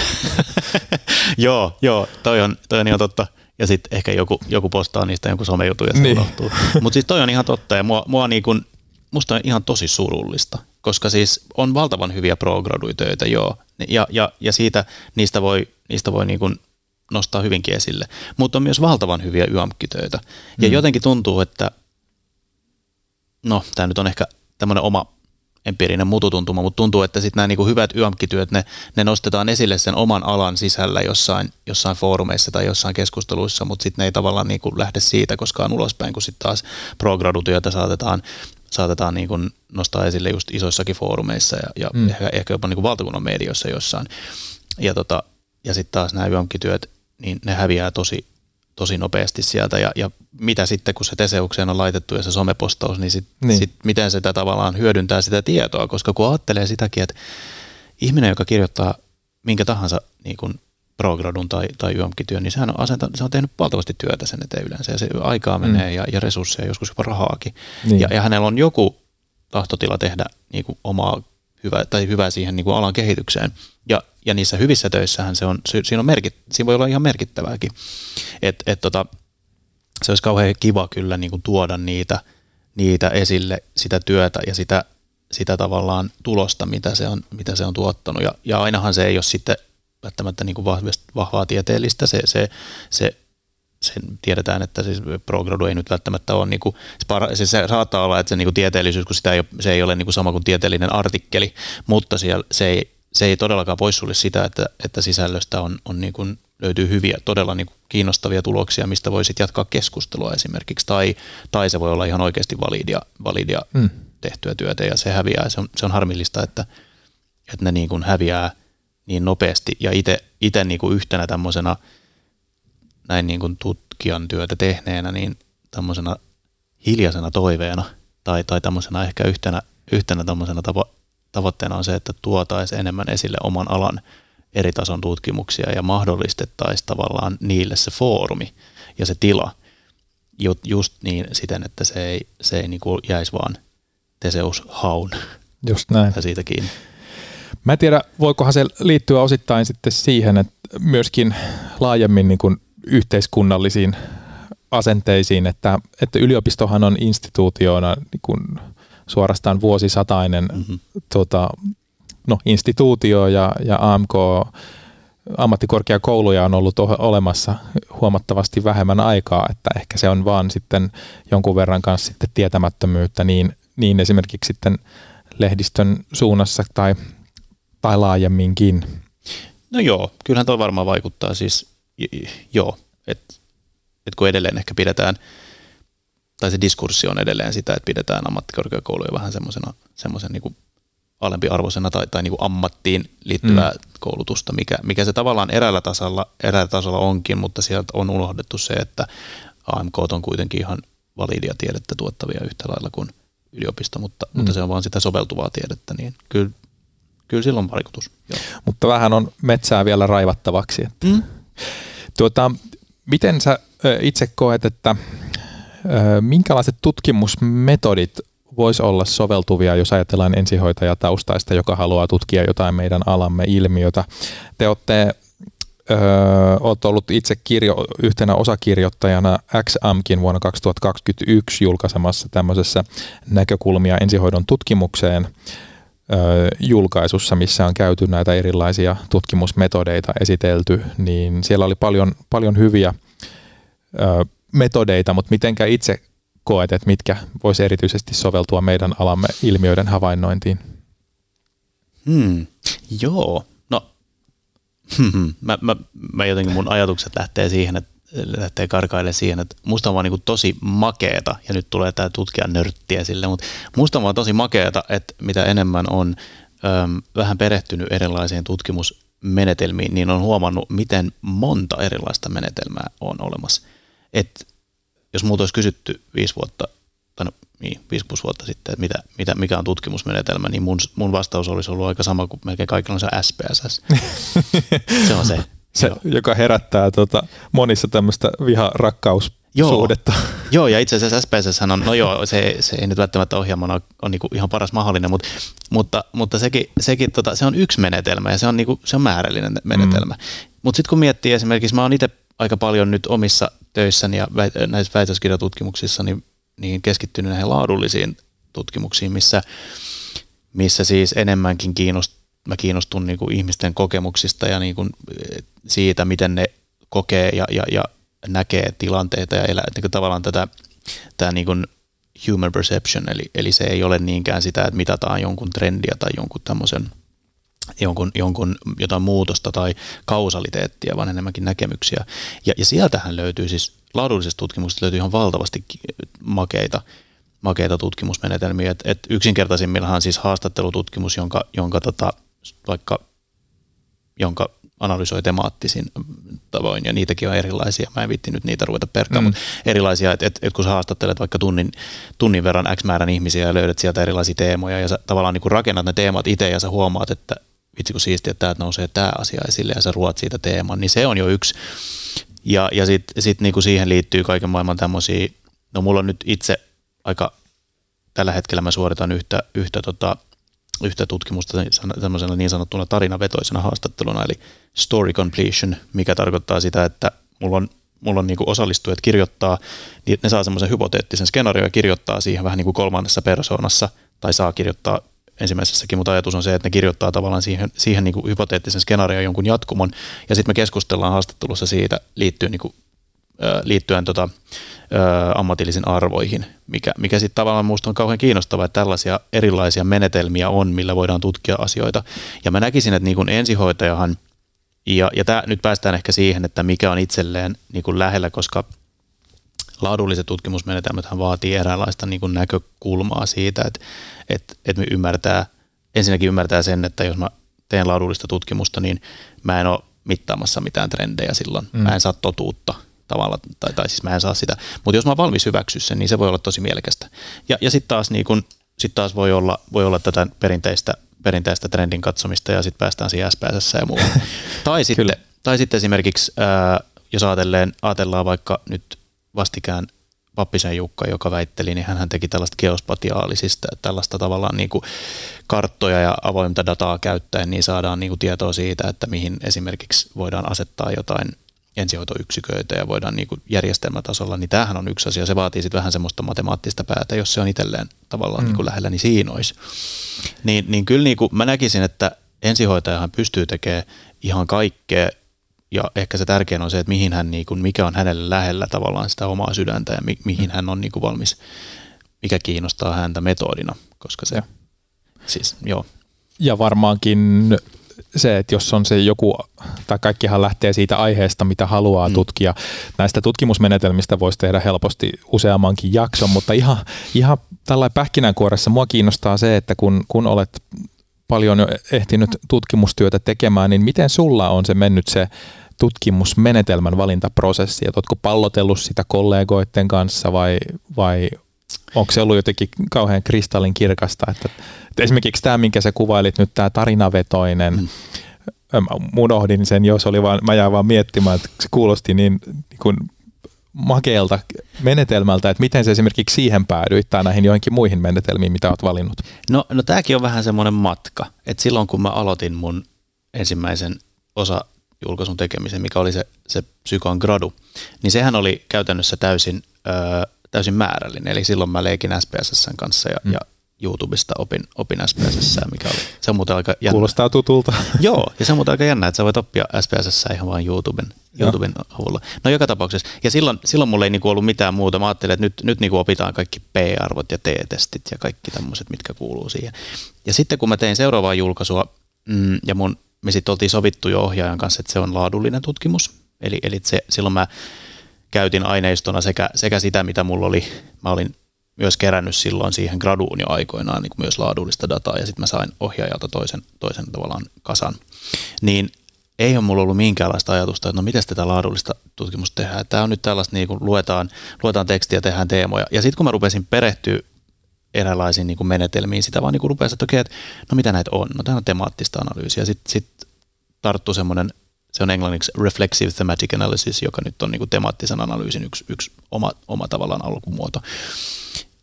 joo, joo, toi on, toi on ihan totta. Ja sitten ehkä joku, joku postaa niistä jonkun somejutun ja se niin. unohtuu. Mutta siis toi on ihan totta ja mua, mua niin kun, musta on ihan tosi surullista, koska siis on valtavan hyviä pro töitä, joo. Ja, ja, ja siitä, niistä voi, niistä voi niin kun nostaa hyvinkin esille. Mutta on myös valtavan hyviä YAMK-töitä. Ja mm. jotenkin tuntuu, että no tämä nyt on ehkä tämmöinen oma empiirinen mututuntuma, mutta tuntuu, että sitten nämä niinku hyvät YAMK-työt, ne, ne nostetaan esille sen oman alan sisällä jossain, jossain foorumeissa tai jossain keskusteluissa, mutta sitten ne ei tavallaan niinku lähde siitä koskaan ulospäin, kun sitten taas pro saatetaan, saatetaan niinku nostaa esille just isoissakin foorumeissa ja, ja mm. ehkä, ehkä jopa niinku valtakunnan medioissa jossain. Ja, tota, ja sitten taas nämä YAMK-työt, niin ne häviää tosi, tosi nopeasti sieltä ja, ja mitä sitten, kun se Teseukseen on laitettu ja se somepostaus, niin, sit, niin. Sit, miten sitä tavallaan hyödyntää sitä tietoa, koska kun ajattelee sitäkin, että ihminen, joka kirjoittaa minkä tahansa niin kuin progradun tai, tai YAMK-työn, niin sehän on, asenta, se on tehnyt valtavasti työtä sen eteen yleensä ja se aikaa mm. menee ja, ja resursseja, joskus jopa rahaakin. Niin. Ja, ja hänellä on joku tahtotila tehdä niin kuin omaa hyvää, tai hyvää siihen niin kuin alan kehitykseen. Ja, ja niissä hyvissä töissähän se on, siinä, on merkit, siinä voi olla ihan merkittävääkin. Et, et tota, se olisi kauhean kiva kyllä niin kuin tuoda niitä, niitä esille, sitä työtä ja sitä, sitä tavallaan tulosta, mitä se on, mitä se on tuottanut. Ja, ja ainahan se ei ole sitten välttämättä niin kuin vahvaa tieteellistä, se, se, se sen tiedetään, että siis progradu ei nyt välttämättä ole, niin kuin, se, se saattaa olla, että se niin kuin tieteellisyys, kun sitä ei ole, se ei ole niin kuin sama kuin tieteellinen artikkeli, mutta siellä, se ei, se ei todellakaan sulje sitä, että, että sisällöstä on, on niin kuin, löytyy hyviä, todella niin kuin kiinnostavia tuloksia, mistä voisit jatkaa keskustelua esimerkiksi, tai, tai se voi olla ihan oikeasti validia, validia mm. tehtyä työtä, ja se häviää. Se on, se on harmillista, että, että ne niin kuin häviää niin nopeasti, ja itse niin kuin yhtenä tämmöisenä näin niin kuin tutkijan työtä tehneenä, niin tämmöisenä hiljaisena toiveena, tai, tai tämmöisenä ehkä yhtenä, yhtenä tämmöisenä tavo- tavoitteena on se, että tuotaisiin enemmän esille oman alan eri tason tutkimuksia ja mahdollistettaisiin tavallaan niille se foorumi ja se tila just niin siten, että se ei, se ei niin kuin jäisi vaan Teseus haun Just näin. ja siitä kiinni. Mä en tiedä, voikohan se liittyä osittain sitten siihen, että myöskin laajemmin niin kuin yhteiskunnallisiin asenteisiin, että, että yliopistohan on instituutiona niin kuin suorastaan vuosisatainen mm-hmm. tota, no, instituutio ja, ja AMK ammattikorkeakouluja on ollut olemassa huomattavasti vähemmän aikaa, että ehkä se on vaan sitten jonkun verran kanssa sitten tietämättömyyttä niin, niin esimerkiksi sitten lehdistön suunnassa tai, tai laajemminkin. No joo, kyllähän tuo varmaan vaikuttaa siis, joo, että et kun edelleen ehkä pidetään – tai se diskurssi on edelleen sitä, että pidetään ammattikorkeakouluja vähän semmoisena semmoisen niin alempiarvoisena tai, tai niin kuin ammattiin liittyvää mm. koulutusta, mikä, mikä se tavallaan eräällä tasolla, eräällä tasolla onkin, mutta sieltä on unohdettu se, että AMK on kuitenkin ihan validia tiedettä tuottavia yhtä lailla kuin yliopisto, mutta, mm. mutta se on vaan sitä soveltuvaa tiedettä, niin kyllä, kyllä sillä on vaikutus. Joo. Mutta vähän on metsää vielä raivattavaksi. Että. Mm. Tuota, miten sä itse koet, että Minkälaiset tutkimusmetodit voisi olla soveltuvia, jos ajatellaan ensihoitajataustaista, joka haluaa tutkia jotain meidän alamme ilmiötä. Te olette olet ollut itse kirjo, yhtenä osakirjoittajana XAMKin vuonna 2021 julkaisemassa tämmöisessä näkökulmia ensihoidon tutkimukseen julkaisussa, missä on käyty näitä erilaisia tutkimusmetodeita esitelty, niin siellä oli paljon, paljon hyviä metodeita, mutta mitenkä itse koet, että mitkä voisi erityisesti soveltua meidän alamme ilmiöiden havainnointiin? Hmm. Joo, no mä, mä, mä jotenkin mun ajatukset lähtee siihen, että lähtee karkaille siihen, että musta on vaan niin tosi makeeta, ja nyt tulee tämä tutkijan nörtti sille, mutta musta on vaan tosi makeeta, että mitä enemmän on äm, vähän perehtynyt erilaisiin tutkimusmenetelmiin, niin on huomannut, miten monta erilaista menetelmää on olemassa että jos muuta olisi kysytty viisi vuotta, tai no, niin, viisi plus vuotta sitten, että mitä, mitä, mikä on tutkimusmenetelmä, niin mun, mun vastaus olisi ollut aika sama kuin melkein kaikilla on se SPSS. se on se. Se, Joo. joka herättää tota, monissa tämmöistä viha-rakkaus Joo. suhdetta. Joo, ja itse asiassa SPSS on, no joo, se, se ei nyt välttämättä ohjelmana ole, on niinku ihan paras mahdollinen, mutta, mutta, mutta sekin, sekin tota, se on yksi menetelmä ja se on, niinku, se on määrällinen menetelmä. Mm. Mutta sitten kun miettii esimerkiksi, mä oon itse aika paljon nyt omissa töissäni ja näissä väitöskirjatutkimuksissa niin, niin keskittynyt näihin laadullisiin tutkimuksiin, missä, missä siis enemmänkin kiinnost, mä kiinnostun niin kuin ihmisten kokemuksista ja niin kuin siitä, miten ne kokee ja, ja, ja näkee tilanteita ja elää, niin kuin tavallaan tätä tämä niin kuin human perception, eli, eli se ei ole niinkään sitä, että mitataan jonkun trendiä tai jonkun tämmöisen – jonkun, jonkun jotain muutosta tai kausaliteettia, vaan enemmänkin näkemyksiä. Ja, ja sieltähän löytyy siis, laadullisesta tutkimuksesta löytyy ihan valtavasti makeita, makeita tutkimusmenetelmiä. Et, et yksinkertaisimmillaan siis haastattelututkimus, jonka, jonka tota, vaikka jonka analysoi temaattisin tavoin, ja niitäkin on erilaisia. Mä en vitti nyt niitä ruveta perkkaan, mm. mutta erilaisia, että et, et kun sä haastattelet vaikka tunnin, tunnin verran X määrän ihmisiä ja löydät sieltä erilaisia teemoja, ja sä tavallaan niin rakennat ne teemat itse, ja sä huomaat, että vitsi kun siistiä, että täältä nousee tämä asia esille ja sä ruot siitä teeman, niin se on jo yksi. Ja, ja sitten sit niinku siihen liittyy kaiken maailman tämmöisiä, no mulla on nyt itse aika, tällä hetkellä mä suoritan yhtä, yhtä, tota, yhtä tutkimusta semmoisena niin sanottuna tarinavetoisena haastatteluna, eli story completion, mikä tarkoittaa sitä, että mulla on mulla on niin osallistujat kirjoittaa, niin ne saa semmoisen hypoteettisen skenaarion ja kirjoittaa siihen vähän niin kuin kolmannessa persoonassa, tai saa kirjoittaa ensimmäisessäkin, mutta ajatus on se, että ne kirjoittaa tavallaan siihen, siihen niin kuin hypoteettisen skenaarioon jonkun jatkumon, ja sitten me keskustellaan haastattelussa siitä liittyen niin kuin liittyen tota, ammatillisiin arvoihin, mikä, mikä sitten tavallaan minusta on kauhean kiinnostavaa, että tällaisia erilaisia menetelmiä on, millä voidaan tutkia asioita. Ja mä näkisin, että niin kuin ensihoitajahan, ja, ja tää, nyt päästään ehkä siihen, että mikä on itselleen niin kuin lähellä, koska laadulliset tutkimusmenetelmät vaatii eräänlaista niin kuin näkökulmaa siitä, että, että, että me ymmärtää, ensinnäkin ymmärtää sen, että jos mä teen laadullista tutkimusta, niin mä en ole mittaamassa mitään trendejä silloin. Mm. Mä en saa totuutta tavalla, tai, tai siis mä en saa sitä. Mutta jos mä oon valmis hyväksyä sen, niin se voi olla tosi mielekästä. Ja, ja sitten taas, niin kun, sit taas voi, olla, voi olla tätä perinteistä, perinteistä trendin katsomista ja sitten päästään siihen SPSS ja muuhun. tai, sitten, tai sitten esimerkiksi, ää, jos ajatellaan, ajatellaan vaikka nyt vastikään Pappisen Jukka, joka väitteli, niin hän teki tällaista geospatiaalisista, tällaista tavallaan niin kuin karttoja ja avointa dataa käyttäen, niin saadaan niin kuin tietoa siitä, että mihin esimerkiksi voidaan asettaa jotain ensihoitoyksiköitä ja voidaan niin kuin järjestelmätasolla, niin tämähän on yksi asia. Se vaatii sitten vähän semmoista matemaattista päätä, jos se on itselleen tavallaan mm. niin kuin lähellä, niin siinä olisi. Niin, niin kyllä niin kuin mä näkisin, että ensihoitajahan pystyy tekemään ihan kaikkea ja ehkä se tärkein on se, että mihin hän, niin kuin, mikä on hänelle lähellä tavallaan sitä omaa sydäntä ja mi, mihin mm. hän on niin kuin valmis, mikä kiinnostaa häntä metodina, koska se, ja. siis joo. Ja varmaankin se, että jos on se joku, tai kaikkihan lähtee siitä aiheesta, mitä haluaa mm. tutkia. Näistä tutkimusmenetelmistä voisi tehdä helposti useammankin jakson, mutta ihan, ihan tällainen pähkinänkuoressa mua kiinnostaa se, että kun, kun olet paljon jo ehtinyt tutkimustyötä tekemään, niin miten sulla on se mennyt se tutkimusmenetelmän valintaprosessi? Että oletko pallotellut sitä kollegoiden kanssa vai, vai onko se ollut jotenkin kauhean kristallin kirkasta? Että, että esimerkiksi tämä, minkä sä kuvailit nyt, tämä tarinavetoinen, mm. Mä unohdin sen, jos oli vaan, mä jäin vaan miettimään, että se kuulosti niin, niin kuin makealta menetelmältä, että miten se esimerkiksi siihen päädyit tai näihin joihinkin muihin menetelmiin, mitä olet valinnut? No, no tämäkin on vähän semmoinen matka, että silloin kun mä aloitin mun ensimmäisen osa julkaisun tekemisen, mikä oli se, se psykon gradu, niin sehän oli käytännössä täysin, ö, täysin määrällinen. Eli silloin mä leikin SPSSn kanssa ja, mm. ja YouTubesta opin, opin SPSS, mikä oli, se on muuten aika jännä. Kuulostaa tutulta. Joo, ja se on muuten aika jännä, että sä voit oppia SPSS ihan vain YouTuben, YouTuben avulla. No joka tapauksessa. Ja silloin, silloin mulla ei niinku ollut mitään muuta. Mä ajattelin, että nyt, nyt niinku opitaan kaikki P-arvot ja T-testit ja kaikki tämmöiset, mitkä kuuluu siihen. Ja sitten kun mä tein seuraavaa julkaisua, mm, ja mun, me sitten oltiin sovittu jo ohjaajan kanssa, että se on laadullinen tutkimus. Eli, eli se, silloin mä käytin aineistona sekä, sekä sitä, mitä mulla oli. Mä olin myös kerännyt silloin siihen graduun jo aikoinaan niin kuin myös laadullista dataa ja sitten mä sain ohjaajalta toisen, toisen tavallaan kasan. Niin ei ole mulla ollut minkäänlaista ajatusta, että no miten tätä laadullista tutkimusta tehdään. Tämä on nyt tällaista, niin kuin luetaan, luetaan tekstiä, tehdään teemoja. Ja sitten kun mä rupesin perehtyä eräänlaisiin niin kuin menetelmiin, sitä vaan niin kuin rupesin, että okei, että no mitä näitä on? No tämä on temaattista analyysiä. Sitten sit tarttuu semmoinen, se on englanniksi reflexive thematic analysis, joka nyt on niin kuin temaattisen analyysin yksi, yksi oma, oma tavallaan alkumuoto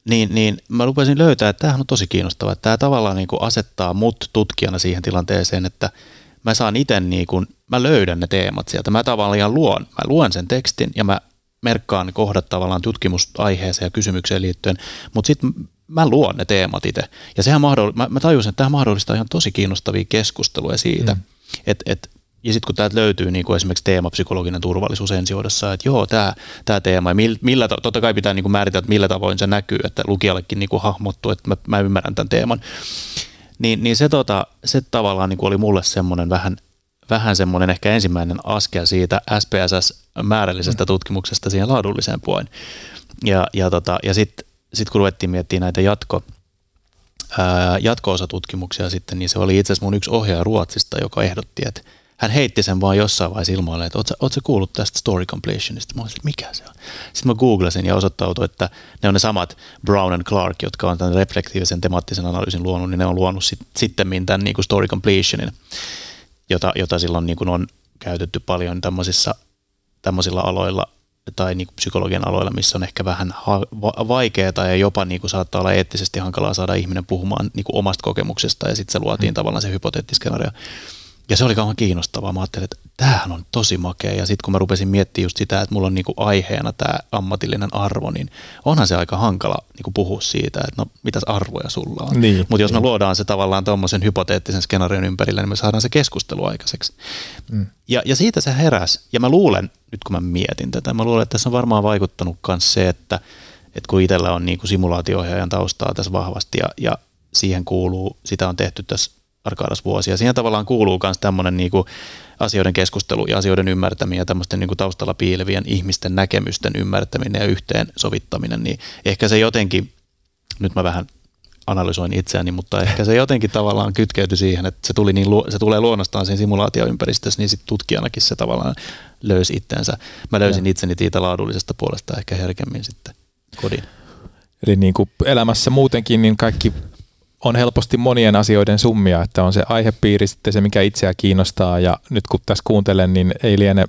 niin, niin mä rupesin löytää, että tämähän on tosi kiinnostavaa. Että tämä tavallaan niin kuin asettaa mut tutkijana siihen tilanteeseen, että mä saan itse, niin kuin, mä löydän ne teemat sieltä. Mä tavallaan luon, mä luen sen tekstin ja mä merkkaan kohdat tavallaan tutkimusaiheeseen ja kysymykseen liittyen, mutta sitten mä luon ne teemat itse. Ja sehän mahdoll- mä, mä tajusin, että tämä mahdollistaa ihan tosi kiinnostavia keskusteluja siitä, mm. että et ja sitten kun täältä löytyy niin kuin esimerkiksi teema psykologinen turvallisuus ensihoidossa, että joo, tämä, tämä teema, ja millä, totta kai pitää niin kuin määritellä, että millä tavoin se näkyy, että lukijallekin niin kuin hahmottuu, että mä, mä ymmärrän tämän teeman. Niin, niin se, tota, se tavallaan niin kuin oli mulle semmoinen vähän, vähän semmoinen ehkä ensimmäinen askel siitä SPSS-määrällisestä mm. tutkimuksesta siihen laadulliseen puoleen. Ja, ja, tota, ja sitten sit kun ruvettiin miettimään näitä jatko, jatko-osatutkimuksia sitten, niin se oli itse asiassa mun yksi ohjaaja Ruotsista, joka ehdotti, että hän heitti sen vaan jossain vaiheessa ilmoille, että ootko kuullut tästä story completionista? Mä olisin, mikä se on? Sitten mä googlasin ja osoittautui, että ne on ne samat Brown and Clark, jotka on tämän reflektiivisen temaattisen analyysin luonut, niin ne on luonut sit, sitten tämän niin kuin story completionin, jota, jota silloin niin kuin on käytetty paljon tämmöisissä, tämmöisillä aloilla tai niin kuin psykologian aloilla, missä on ehkä vähän ha- vaikeaa ja jopa niin kuin saattaa olla eettisesti hankalaa saada ihminen puhumaan niin kuin omasta kokemuksesta ja sitten se luotiin mm. tavallaan se hypoteettiskenaario ja se oli kauhean kiinnostavaa. Mä ajattelin, että tämähän on tosi makea. Ja sitten kun mä rupesin miettimään just sitä, että mulla on niinku aiheena tämä ammatillinen arvo, niin onhan se aika hankala niinku puhua siitä, että no mitäs arvoja sulla on. Niin, Mutta jos me niin. luodaan se tavallaan tuommoisen hypoteettisen skenaarion ympärille, niin me saadaan se keskustelu aikaiseksi. Mm. Ja, ja siitä se heräs. Ja mä luulen, nyt kun mä mietin tätä, mä luulen, että tässä on varmaan vaikuttanut myös se, että, että kun itsellä on niin kuin simulaatio-ohjaajan taustaa tässä vahvasti ja, ja siihen kuuluu, sitä on tehty tässä Arkadas vuosia. Siihen tavallaan kuuluu myös tämmöinen niin kuin asioiden keskustelu ja asioiden ymmärtäminen ja tämmöisten niin kuin taustalla piilevien ihmisten näkemysten ymmärtäminen ja yhteensovittaminen, niin ehkä se jotenkin, nyt mä vähän analysoin itseäni, mutta ehkä se jotenkin tavallaan kytkeytyi siihen, että se, tuli niin, se tulee luonnostaan siinä simulaatioympäristössä, niin sitten tutkijanakin se tavallaan löysi itsensä. Mä löysin Joo. itseni siitä laadullisesta puolesta ehkä herkemmin sitten kodin. Eli niin kuin elämässä muutenkin, niin kaikki on helposti monien asioiden summia, että on se aihepiiri sitten se, mikä itseä kiinnostaa ja nyt kun tässä kuuntelen, niin ei liene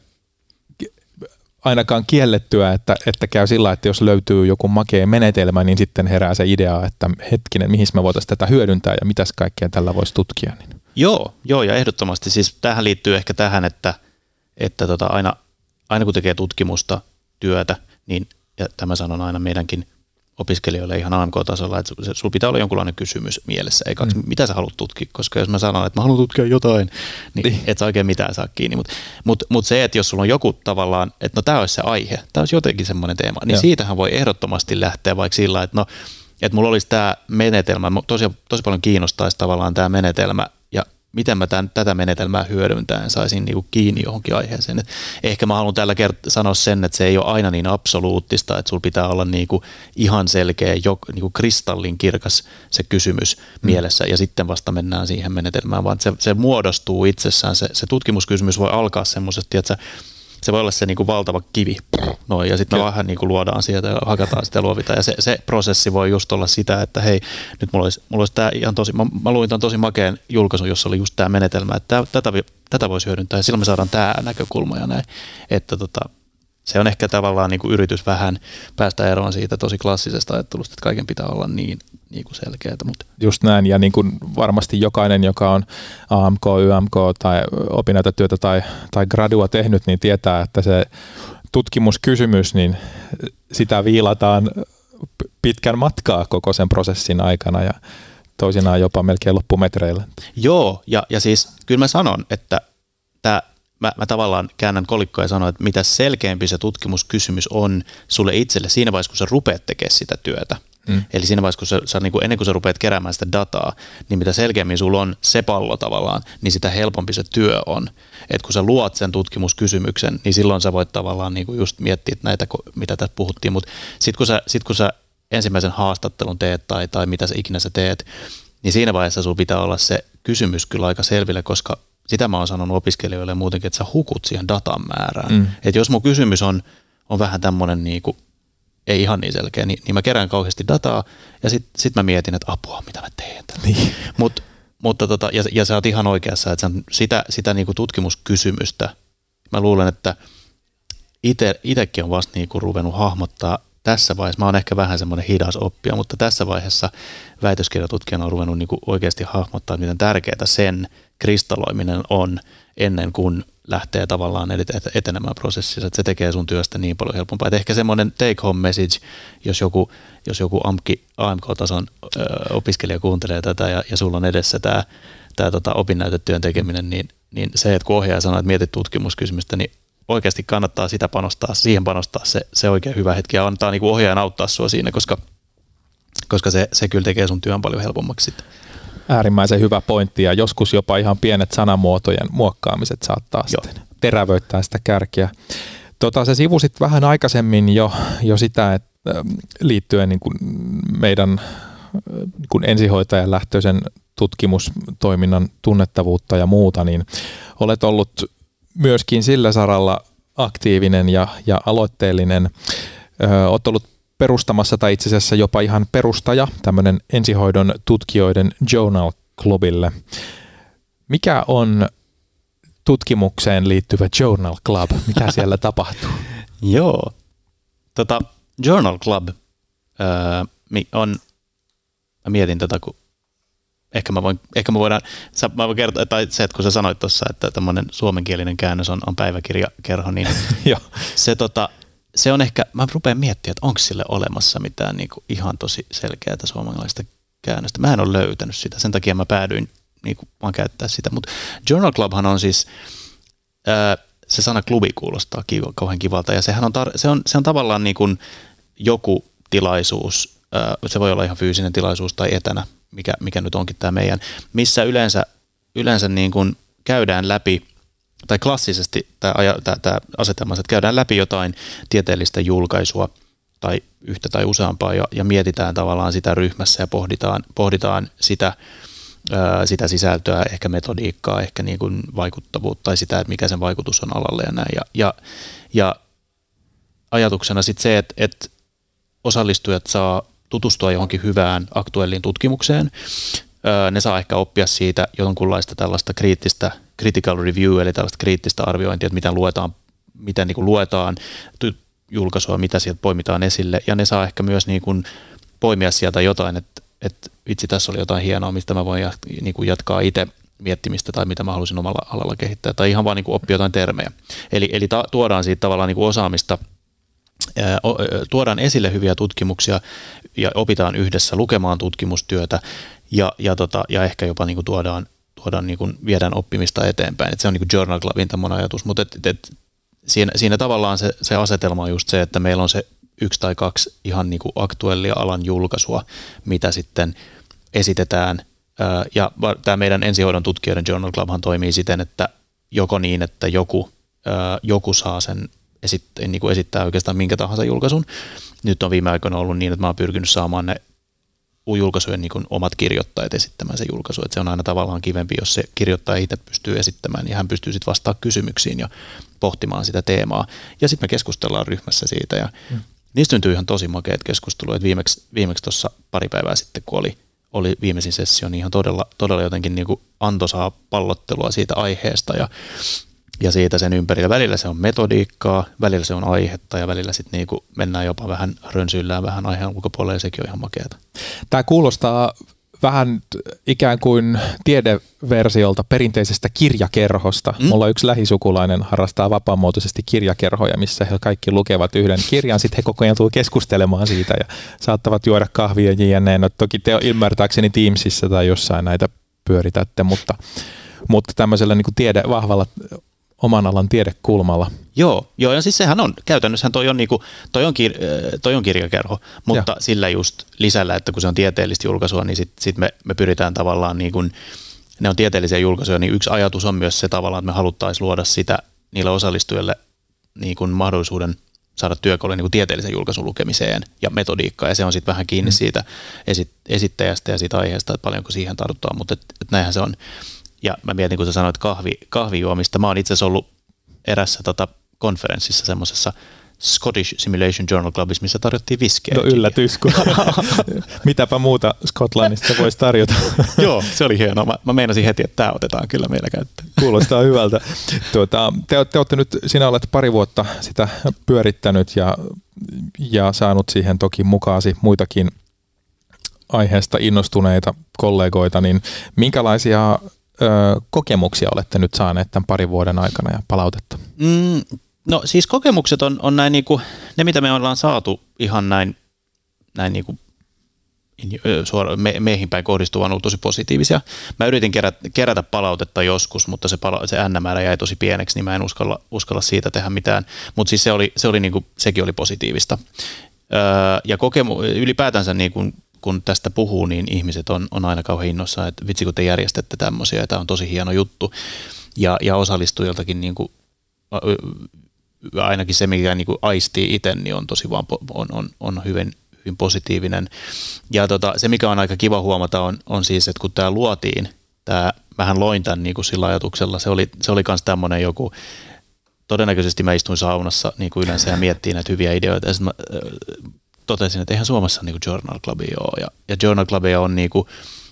ainakaan kiellettyä, että, että käy sillä, että jos löytyy joku makea menetelmä, niin sitten herää se idea, että hetkinen, mihin me voitaisiin tätä hyödyntää ja mitäs kaikkea tällä voisi tutkia. Niin. Joo, joo, ja ehdottomasti siis tähän liittyy ehkä tähän, että, että tota aina, aina kun tekee tutkimusta, työtä, niin ja tämä sanon aina meidänkin opiskelijoille ihan AMK-tasolla, että sulla pitää olla jonkunlainen kysymys mielessä, eikä mm. mitä sä haluat tutkia, koska jos mä sanon, että mä haluan tutkia jotain, niin, Niin. et sä oikein mitään saa kiinni, mutta mut, mut se, että jos sulla on joku tavallaan, että no tämä olisi se aihe, tämä olisi jotenkin semmoinen teema, niin Joo. siitähän voi ehdottomasti lähteä vaikka sillä, että no, että mulla olisi tämä menetelmä, tosi, tosi paljon kiinnostaisi tavallaan tämä menetelmä ja miten mä tämän, tätä menetelmää hyödyntäen saisin niinku kiinni johonkin aiheeseen. Et ehkä mä haluan tällä kert- sanoa sen, että se ei ole aina niin absoluuttista, että sulla pitää olla niinku ihan selkeä, jo, niinku kristallin kirkas se kysymys mm. mielessä ja sitten vasta mennään siihen menetelmään, vaan se, se muodostuu itsessään. Se, se tutkimuskysymys voi alkaa semmoisesti, että sä se voi olla se niinku valtava kivi, noin, ja sitten vähän niinku luodaan sieltä ja hakataan sitä ja luovitaan. Ja se, se, prosessi voi just olla sitä, että hei, nyt mulla olisi, mulla olisi tämä ihan tosi, mä, mä luin tämän tosi makeen julkaisun, jossa oli just tämä menetelmä, että tää, tätä, tätä voisi hyödyntää, ja silloin me saadaan tämä näkökulma ja näin. Että tota, se on ehkä tavallaan niinku yritys vähän päästä eroon siitä tosi klassisesta ajattelusta, että kaiken pitää olla niin, niin kuin selkeää, mutta Just näin, ja niin kuin varmasti jokainen, joka on AMK, YMK tai opinnäytetyötä tai, tai gradua tehnyt, niin tietää, että se tutkimuskysymys, niin sitä viilataan pitkän matkaa koko sen prosessin aikana ja toisinaan jopa melkein loppumetreillä. Joo, ja, ja siis kyllä mä sanon, että tää, mä, mä tavallaan käännän kolikkoa ja sanon, että mitä selkeämpi se tutkimuskysymys on sulle itselle siinä vaiheessa, kun sä rupeat tekemään sitä työtä. Mm. Eli siinä vaiheessa, kun sä, sä niin kuin ennen kuin sä rupeat keräämään sitä dataa, niin mitä selkeämmin sulla on se pallo tavallaan, niin sitä helpompi se työ on. Et kun sä luot sen tutkimuskysymyksen, niin silloin sä voit tavallaan niin kuin just miettiä näitä, mitä tässä puhuttiin, mutta sitten kun, sä, sit kun sä ensimmäisen haastattelun teet tai, tai mitä sä ikinä sä teet, niin siinä vaiheessa sulla pitää olla se kysymys kyllä aika selville, koska sitä mä oon sanonut opiskelijoille muutenkin, että sä hukut siihen datan määrään. Mm. Että jos mun kysymys on, on vähän tämmöinen niinku, ei ihan niin selkeä, niin, niin mä kerään kauheasti dataa ja sitten sit mä mietin, että apua, mitä mä teen tällä. Niin. Mut, mutta tota, ja, ja sä oot ihan oikeassa, että sitä, sitä niinku tutkimuskysymystä, mä luulen, että ite, itekin on vasta niinku ruvennut hahmottaa tässä vaiheessa, mä oon ehkä vähän semmoinen hidas oppija, mutta tässä vaiheessa väitöskirjatutkijana on ruvennut niinku oikeasti hahmottaa, miten tärkeää sen kristalloiminen on ennen kuin lähtee tavallaan etenemään prosessissa, että se tekee sun työstä niin paljon helpompaa. Et ehkä semmoinen take home message, jos joku, jos joku AMK, AMK-tason ö, opiskelija kuuntelee tätä ja, ja sulla on edessä tämä tota opinnäytetyön tekeminen, niin, niin se, että kun ohjaaja sanoo, että mietit tutkimuskysymystä, niin oikeasti kannattaa sitä panostaa, siihen panostaa se, se oikein hyvä hetki ja antaa niin ohjaajan auttaa sua siinä, koska, koska se, se kyllä tekee sun työn paljon helpommaksi sitten. Äärimmäisen hyvä pointti ja joskus jopa ihan pienet sanamuotojen muokkaamiset saattaa Joo. sitten terävöittää sitä kärkeä. Tota, se sivusit vähän aikaisemmin jo, jo sitä, että ähm, liittyen niin kuin meidän äh, niin kuin ensihoitajan lähtöisen tutkimustoiminnan tunnettavuutta ja muuta, niin olet ollut myöskin sillä saralla aktiivinen ja, ja aloitteellinen. Ö, olet ollut perustamassa tai itse asiassa jopa ihan perustaja tämmöinen ensihoidon tutkijoiden Journal Clubille. Mikä on tutkimukseen liittyvä Journal Club? Mitä siellä tapahtuu? Joo. Tota, Journal Club öö, on, mä mietin tätä, kun ehkä mä, voin, ehkä mä voidaan, mä voin kertoa, tai se, että kun sä sanoit tuossa, että tämmöinen suomenkielinen käännös on, on päiväkirjakerho, niin se, tota, se on ehkä, mä rupean miettimään, että onko sille olemassa mitään niin kuin ihan tosi selkeää suomalaista käännöstä. Mä en ole löytänyt sitä, sen takia mä päädyin niin kuin, vaan käyttää sitä, mutta Journal Clubhan on siis, ää, se sana klubi kuulostaa kiva, kauhean kivalta ja sehän on, tar- se on, se on tavallaan niin kuin joku tilaisuus, ää, se voi olla ihan fyysinen tilaisuus tai etänä, mikä, mikä nyt onkin tämä meidän, missä yleensä, yleensä niin kuin käydään läpi, tai klassisesti tämä, tämä asetelma, että käydään läpi jotain tieteellistä julkaisua tai yhtä tai useampaa ja, ja mietitään tavallaan sitä ryhmässä ja pohditaan, pohditaan sitä, sitä sisältöä, ehkä metodiikkaa, ehkä niin kuin vaikuttavuutta tai sitä, että mikä sen vaikutus on alalle ja näin. Ja, ja, ja ajatuksena sitten se, että, että osallistujat saa tutustua johonkin hyvään aktuelliin tutkimukseen. Ne saa ehkä oppia siitä jonkunlaista tällaista kriittistä critical review, eli tällaista kriittistä arviointia, että miten luetaan, miten niin kuin luetaan julkaisua, mitä sieltä poimitaan esille, ja ne saa ehkä myös niin kuin poimia sieltä jotain, että, että vitsi, tässä oli jotain hienoa, mistä mä voin niin kuin jatkaa itse miettimistä tai mitä mä haluaisin omalla alalla kehittää, tai ihan vaan niin kuin oppia jotain termejä. Eli, eli ta, tuodaan siitä tavallaan niin kuin osaamista, tuodaan esille hyviä tutkimuksia ja opitaan yhdessä lukemaan tutkimustyötä ja, ja, tota, ja ehkä jopa niin kuin tuodaan, tuodaan niin kuin viedään oppimista eteenpäin. Et se on niin kuin Journal Clubin tämmöinen ajatus, mutta et, et, siinä, siinä tavallaan se, se asetelma on just se, että meillä on se yksi tai kaksi ihan niin kuin aktuellia alan julkaisua, mitä sitten esitetään. Ja tämä meidän ensihoidon tutkijoiden Journal Clubhan toimii siten, että joko niin, että joku, joku saa sen esittää, niin kuin esittää oikeastaan minkä tahansa julkaisun. Nyt on viime aikoina ollut niin, että mä oon pyrkinyt saamaan ne julkaisujen niin omat kirjoittajat esittämään se julkaisu. Että se on aina tavallaan kivempi, jos se kirjoittaja itse pystyy esittämään, niin hän pystyy sitten vastaamaan kysymyksiin ja pohtimaan sitä teemaa. Ja sitten me keskustellaan ryhmässä siitä ja mm. niistä syntyy ihan tosi makeat keskustelua. Että viimeksi, viimeksi tuossa pari päivää sitten, kun oli, oli viimeisin sessio, niin ihan todella, todella jotenkin niin kuin antoisaa pallottelua siitä aiheesta ja ja siitä sen ympärillä. Välillä se on metodiikkaa, välillä se on aihetta ja välillä sitten niinku mennään jopa vähän rönsyillään vähän aiheen ulkopuolelle ja sekin on ihan makeata. Tämä kuulostaa vähän ikään kuin tiedeversiolta perinteisestä kirjakerhosta. Mm. Mulla yksi lähisukulainen harrastaa vapaamuotoisesti kirjakerhoja, missä he kaikki lukevat yhden kirjan, sitten he koko ajan tulevat keskustelemaan siitä ja saattavat juoda kahvia jne. No, toki te ymmärtääkseni Teamsissa tai jossain näitä pyöritätte, mutta, mutta tämmöisellä niin kuin tiede, vahvalla oman alan tiedekulmalla. Joo, joo, ja siis sehän on, käytännössä toi on, niinku, toi on, kir, toi on kirjakerho, mutta ja. sillä just lisällä, että kun se on tieteellistä julkaisua, niin sitten sit me, me pyritään tavallaan, niin kun, ne on tieteellisiä julkaisuja, niin yksi ajatus on myös se tavallaan, että me haluttaisiin luoda sitä niille osallistujille niin kun mahdollisuuden saada työkaluja niin tieteellisen julkaisun lukemiseen ja metodiikkaa, ja se on sitten vähän kiinni mm. siitä esit, esittäjästä ja siitä aiheesta, että paljonko siihen tartutaan, mutta et, et näinhän se on. Ja mä mietin, kun sä sanoit kahvi, kahvijuomista. Mä oon itse asiassa ollut erässä tota, konferenssissa semmoisessa Scottish Simulation Journal Clubissa, missä tarjottiin viskeä. No yllätys, kun mitäpä muuta Skotlannista voisi tarjota. Joo, se oli hienoa. Mä, mä meinasin heti, että tämä otetaan kyllä meillä käyttöön. Kuulostaa hyvältä. Tuota, te, te olette nyt, sinä olet pari vuotta sitä pyörittänyt ja, ja saanut siihen toki mukaasi muitakin aiheesta innostuneita kollegoita, niin minkälaisia ö, kokemuksia olette nyt saaneet tämän parin vuoden aikana ja palautetta? Mm, no siis kokemukset on, on näin niinku, ne mitä me ollaan saatu ihan näin, näin niinku suora, me, meihin päin kohdistuvan ollut tosi positiivisia. Mä yritin kerätä, kerätä palautetta joskus, mutta se, pala, se N-määrä jäi tosi pieneksi, niin mä en uskalla, uskalla siitä tehdä mitään. Mutta siis se oli, se oli niinku, sekin oli positiivista. Ja kokemu, ylipäätänsä niinku, kun tästä puhuu, niin ihmiset on, on aina kauhean innoissaan, että vitsi kun te järjestätte tämmöisiä, tämä on tosi hieno juttu. Ja, ja osallistujiltakin niin kuin, ainakin se, mikä niin kuin aistii itse, niin on tosi vaan on, on, on hyvin, hyvin positiivinen. Ja tota, se, mikä on aika kiva huomata, on, on siis, että kun tämä luotiin, tämä, vähän loin tämän niin kuin sillä ajatuksella, se oli, se oli myös tämmöinen joku, todennäköisesti mä istuin saunassa niin kuin yleensä ja miettiin näitä hyviä ideoita. Ja mä, totesin, että eihän Suomessa niin Journal Clubia ole. Ja, ja Journal Clubia on niin kuin,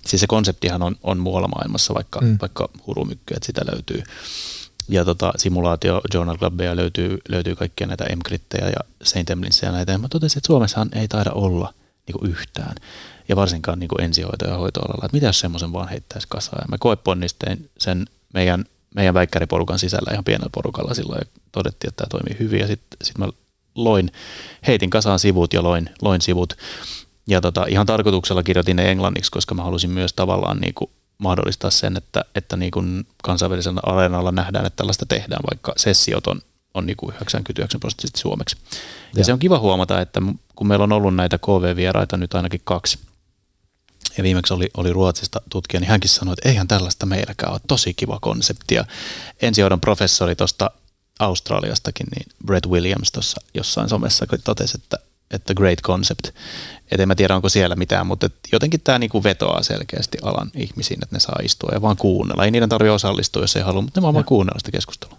siis se konseptihan on, on muualla maailmassa, vaikka, mm. vaikka hurumykky, että sitä löytyy. Ja tota, simulaatio Journal Clubia löytyy, löytyy kaikkia näitä MCRITteja ja St. Emlinsia ja näitä. Ja mä totesin, että Suomessahan ei taida olla niin kuin yhtään. Ja varsinkaan niin kuin ensihoito- ja hoitoalalla, että mitä jos semmoisen vaan heittäisi kasaan. Ja mä koeponnistein sen meidän, meidän väikkäriporukan sisällä ihan pienellä porukalla silloin ja todettiin, että tämä toimii hyvin. Ja sitten sit mä loin, heitin kasaan sivut ja loin, loin sivut. Ja tota, ihan tarkoituksella kirjoitin ne englanniksi, koska mä halusin myös tavallaan niin kuin mahdollistaa sen, että, että niin kuin kansainvälisellä areenalla nähdään, että tällaista tehdään, vaikka sessiot on, on niin kuin 99 prosenttisesti suomeksi. Ja, ja se on kiva huomata, että kun meillä on ollut näitä KV-vieraita nyt ainakin kaksi, ja viimeksi oli, oli Ruotsista tutkija, niin hänkin sanoi, että eihän tällaista meilläkään ole, tosi kiva konsepti. Ja ensihoidon professori tuosta Australiastakin, niin Brett Williams tuossa jossain somessa totesi, että, että great concept. Et en mä tiedä, onko siellä mitään, mutta jotenkin tämä niinku vetoaa selkeästi alan ihmisiin, että ne saa istua ja vaan kuunnella. Ei niiden tarvitse osallistua, jos ei halua, mutta ne vaan, vaan kuunnella sitä keskustelua.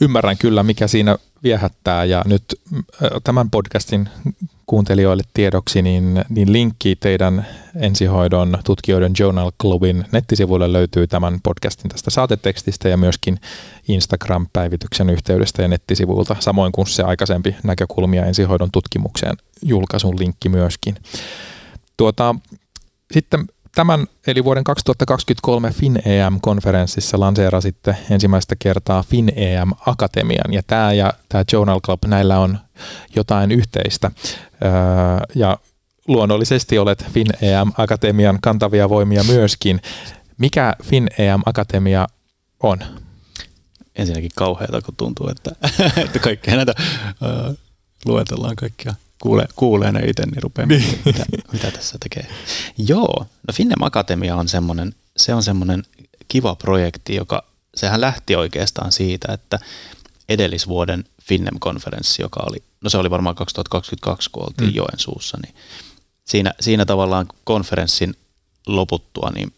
Ymmärrän kyllä, mikä siinä viehättää ja nyt tämän podcastin kuuntelijoille tiedoksi, niin, niin linkki teidän ensihoidon tutkijoiden Journal Clubin nettisivuille löytyy tämän podcastin tästä saatetekstistä ja myöskin Instagram-päivityksen yhteydestä ja nettisivuilta, samoin kuin se aikaisempi näkökulmia ensihoidon tutkimukseen julkaisun linkki myöskin. Tuota, sitten Tämän eli vuoden 2023 FinEM-konferenssissa lanseerasitte ensimmäistä kertaa FinEM Akatemian ja tämä ja tämä Journal Club, näillä on jotain yhteistä öö, ja luonnollisesti olet FinEM Akatemian kantavia voimia myöskin. Mikä FinEM Akatemia on? Ensinnäkin kauheata, kun tuntuu, että, että kaikkea näitä uh, luetellaan kaikkia kuulee, kuulee ne itse, niin rupeaa niin. mitä, mitä tässä tekee. Joo, no Finnem Akatemia on semmoinen, se on semmoinen kiva projekti, joka, sehän lähti oikeastaan siitä, että edellisvuoden Finnem-konferenssi, joka oli, no se oli varmaan 2022, kun oltiin mm. Joensuussa, niin siinä, siinä tavallaan konferenssin loputtua, niin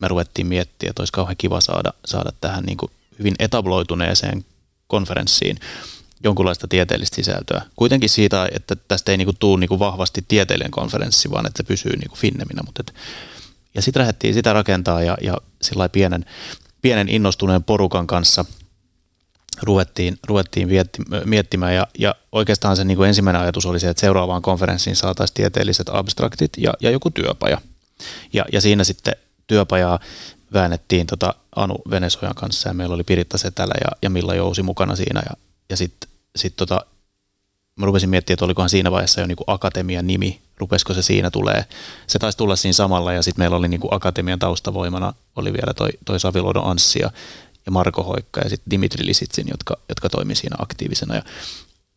me ruvettiin miettiä, että olisi kauhean kiva saada, saada tähän niin kuin hyvin etabloituneeseen konferenssiin jonkunlaista tieteellistä sisältöä. Kuitenkin siitä, että tästä ei niinku tule niinku vahvasti tieteellinen konferenssi, vaan että se pysyy niinku finneminä. Mutta et, ja sitten lähdettiin sitä rakentaa ja, ja sillä pienen, pienen innostuneen porukan kanssa ruvettiin, ruvettiin vietti, miettimään ja, ja oikeastaan se niinku ensimmäinen ajatus oli se, että seuraavaan konferenssiin saataisiin tieteelliset abstraktit ja, ja joku työpaja. Ja, ja siinä sitten työpajaa väännettiin tota Anu Venesojan kanssa ja meillä oli Piritta Setälä ja, ja Milla Jousi mukana siinä ja, ja sitten sit tota, mä rupesin miettimään, että olikohan siinä vaiheessa jo niinku akatemian nimi, rupesiko se siinä tulee. Se taisi tulla siinä samalla ja sitten meillä oli niinku akatemian taustavoimana oli vielä toi, toi Saviluodon Anssi ja, Marko Hoikka ja sitten Dimitri Lisitsin, jotka, jotka toimi siinä aktiivisena. Ja,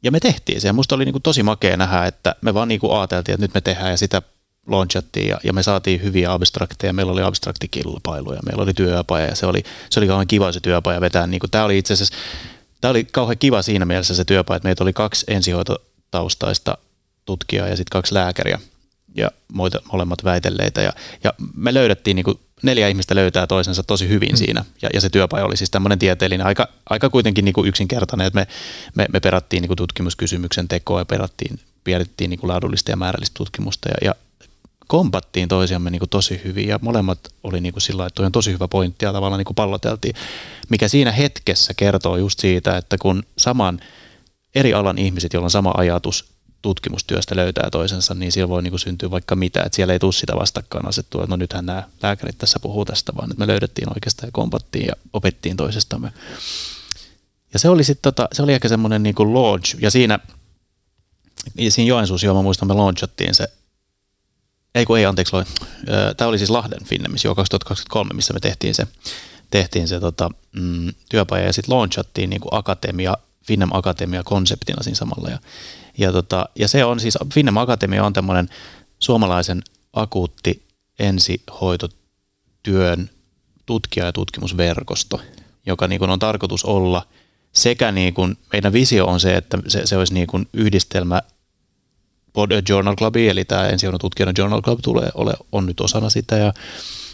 ja me tehtiin se ja musta oli niinku tosi makea nähdä, että me vaan niinku ajateltiin, että nyt me tehdään ja sitä launchattiin ja, ja me saatiin hyviä abstrakteja. Meillä oli abstraktikilpailuja, meillä oli työpaja ja se oli, se oli kauhean kiva se työpaja vetää. Niin tämä oli itse asiassa Tämä oli kauhean kiva siinä mielessä se työpaja, että meitä oli kaksi ensihoitotaustaista tutkijaa ja sitten kaksi lääkäriä ja molemmat väitelleitä. Ja, ja me löydettiin, niin kuin, neljä ihmistä löytää toisensa tosi hyvin mm. siinä. Ja, ja se työpaja oli siis tämmöinen tieteellinen, aika, aika kuitenkin niin kuin yksinkertainen, että me, me, me perattiin niin kuin tutkimuskysymyksen tekoa ja perattiin, piirrettiin niin kuin laadullista ja määrällistä tutkimusta. Ja, ja kompattiin toisiamme niin kuin tosi hyvin ja molemmat oli niin kuin sillä että on tosi hyvä pointti ja tavallaan niin kuin palloteltiin, mikä siinä hetkessä kertoo just siitä, että kun saman eri alan ihmiset, joilla on sama ajatus tutkimustyöstä löytää toisensa, niin siellä voi niin kuin syntyä vaikka mitä, että siellä ei tule sitä vastakkainasettua, että no nythän nämä lääkärit tässä puhuu tästä, vaan että me löydettiin oikeastaan ja kompattiin ja opettiin toisestamme. Ja se oli sitten tota, se oli ehkä semmoinen niin launch, ja siinä, siinä Joensuussa, joo, mä muistan, me launchattiin se ei kun ei, anteeksi, tämä oli siis Lahden Finnemis jo 2023, missä me tehtiin se, tehtiin se tota, mm, työpaja ja sitten launchattiin niin kuin akatemia, Finnem Akatemia konseptina siinä samalla. Ja, ja, tota, ja se on siis, Finnem Akatemia on tämmöinen suomalaisen akuutti ensihoitotyön tutkija- ja tutkimusverkosto, joka niin kuin on tarkoitus olla sekä niin kuin, meidän visio on se, että se, se olisi niin kuin yhdistelmä Journal Club, eli tämä ensihoidon tutkijan Journal Club tulee, ole, on nyt osana sitä. Ja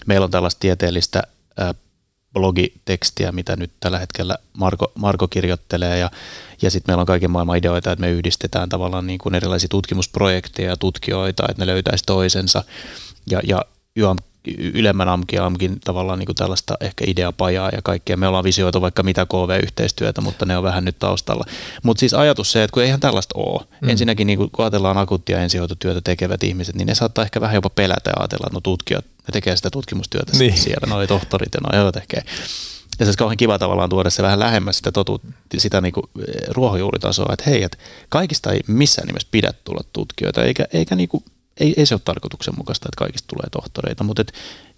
meillä on tällaista tieteellistä äh, blogitekstiä, mitä nyt tällä hetkellä Marko, Marko kirjoittelee. Ja, ja sitten meillä on kaiken maailman ideoita, että me yhdistetään tavallaan niin kuin erilaisia tutkimusprojekteja ja tutkijoita, että ne löytäisi toisensa. Ja, ja YAM, ylemmän AMKin, AMKin tavallaan niin kuin tällaista ehkä ideapajaa ja kaikkea. Me ollaan visioitu vaikka mitä KV-yhteistyötä, mutta ne on vähän nyt taustalla. Mutta siis ajatus se, että kun eihän tällaista ole. Mm. Ensinnäkin niin kun ajatellaan akuuttia ensihoitotyötä tekevät ihmiset, niin ne saattaa ehkä vähän jopa pelätä ja ajatella, että no tutkijat, ne tekee sitä tutkimustyötä niin. siellä, noi tohtorit ja noi tekee. Ja se olisi kauhean kiva tavallaan tuoda se vähän lähemmäs sitä, totu, sitä niin ruohonjuuritasoa, että hei, että kaikista ei missään nimessä pidä tulla tutkijoita, eikä, eikä niin kuin, ei, ei se ole tarkoituksenmukaista, että kaikista tulee tohtoreita, mutta et,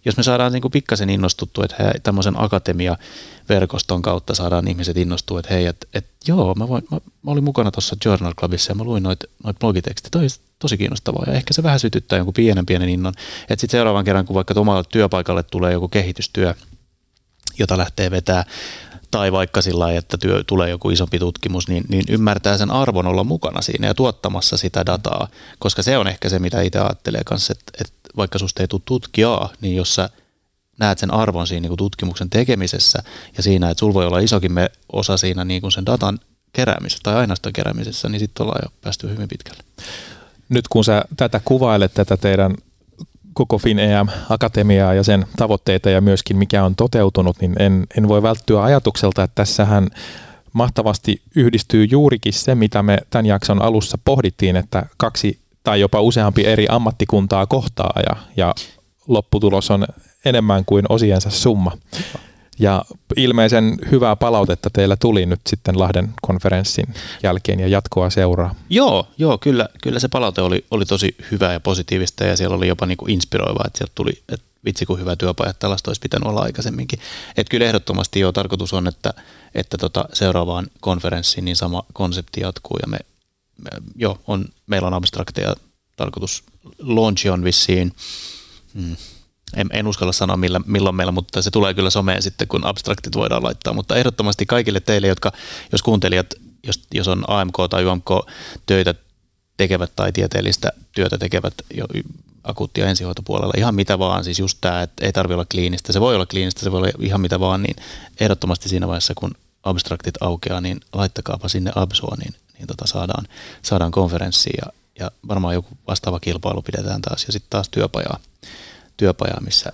jos me saadaan niin kuin pikkasen innostuttua, että hei, tämmöisen akatemia-verkoston kautta saadaan ihmiset innostua, että hei, että et, joo, mä, voin, mä, mä, olin mukana tuossa Journal Clubissa ja mä luin noita noit blogitekstit, toi tosi kiinnostavaa ja ehkä se vähän sytyttää jonkun pienen pienen innon, että sitten seuraavan kerran, kun vaikka omalle työpaikalle tulee joku kehitystyö, jota lähtee vetää, tai vaikka sillä lailla, että työ, tulee joku isompi tutkimus, niin, niin ymmärtää sen arvon olla mukana siinä ja tuottamassa sitä dataa, koska se on ehkä se, mitä itse ajattelee kanssa, että, että vaikka susta ei tule tutkijaa, niin jos sä näet sen arvon siinä niin kuin tutkimuksen tekemisessä ja siinä, että sulla voi olla isokin osa siinä niin kuin sen datan keräämisessä tai aineiston keräämisessä, niin sitten ollaan jo päästy hyvin pitkälle. Nyt kun sä tätä kuvailet, tätä teidän koko FinEM-akatemiaa ja sen tavoitteita ja myöskin mikä on toteutunut, niin en, en voi välttyä ajatukselta, että tässähän mahtavasti yhdistyy juurikin se, mitä me tämän jakson alussa pohdittiin, että kaksi tai jopa useampi eri ammattikuntaa kohtaa ja, ja lopputulos on enemmän kuin osiensa summa. Ja ilmeisen hyvää palautetta teillä tuli nyt sitten Lahden konferenssin jälkeen ja jatkoa seuraa. Joo, joo kyllä, kyllä se palaute oli, oli tosi hyvää ja positiivista ja siellä oli jopa niin kuin inspiroivaa, että sieltä tuli, että vitsi kun hyvä työpaja, tällaista olisi pitänyt olla aikaisemminkin. Että kyllä ehdottomasti jo tarkoitus on, että, että tota seuraavaan konferenssiin niin sama konsepti jatkuu ja me, me jo on, meillä on abstrakteja tarkoitus, launch on vissiin, hmm, en, en uskalla sanoa millä, milloin meillä, mutta se tulee kyllä someen sitten, kun abstraktit voidaan laittaa. Mutta ehdottomasti kaikille teille, jotka, jos kuuntelijat, jos, jos on AMK tai UMK töitä tekevät tai tieteellistä työtä tekevät jo akuuttia ensihoitopuolella, ihan mitä vaan, siis just tämä, että ei tarvitse olla kliinistä, se voi olla kliinistä, se voi olla ihan mitä vaan, niin ehdottomasti siinä vaiheessa, kun abstraktit aukeaa, niin laittakaapa sinne absua, niin, niin tota saadaan, saadaan konferenssiin ja, ja varmaan joku vastaava kilpailu pidetään taas. Ja sitten taas työpajaa työpajaa, missä,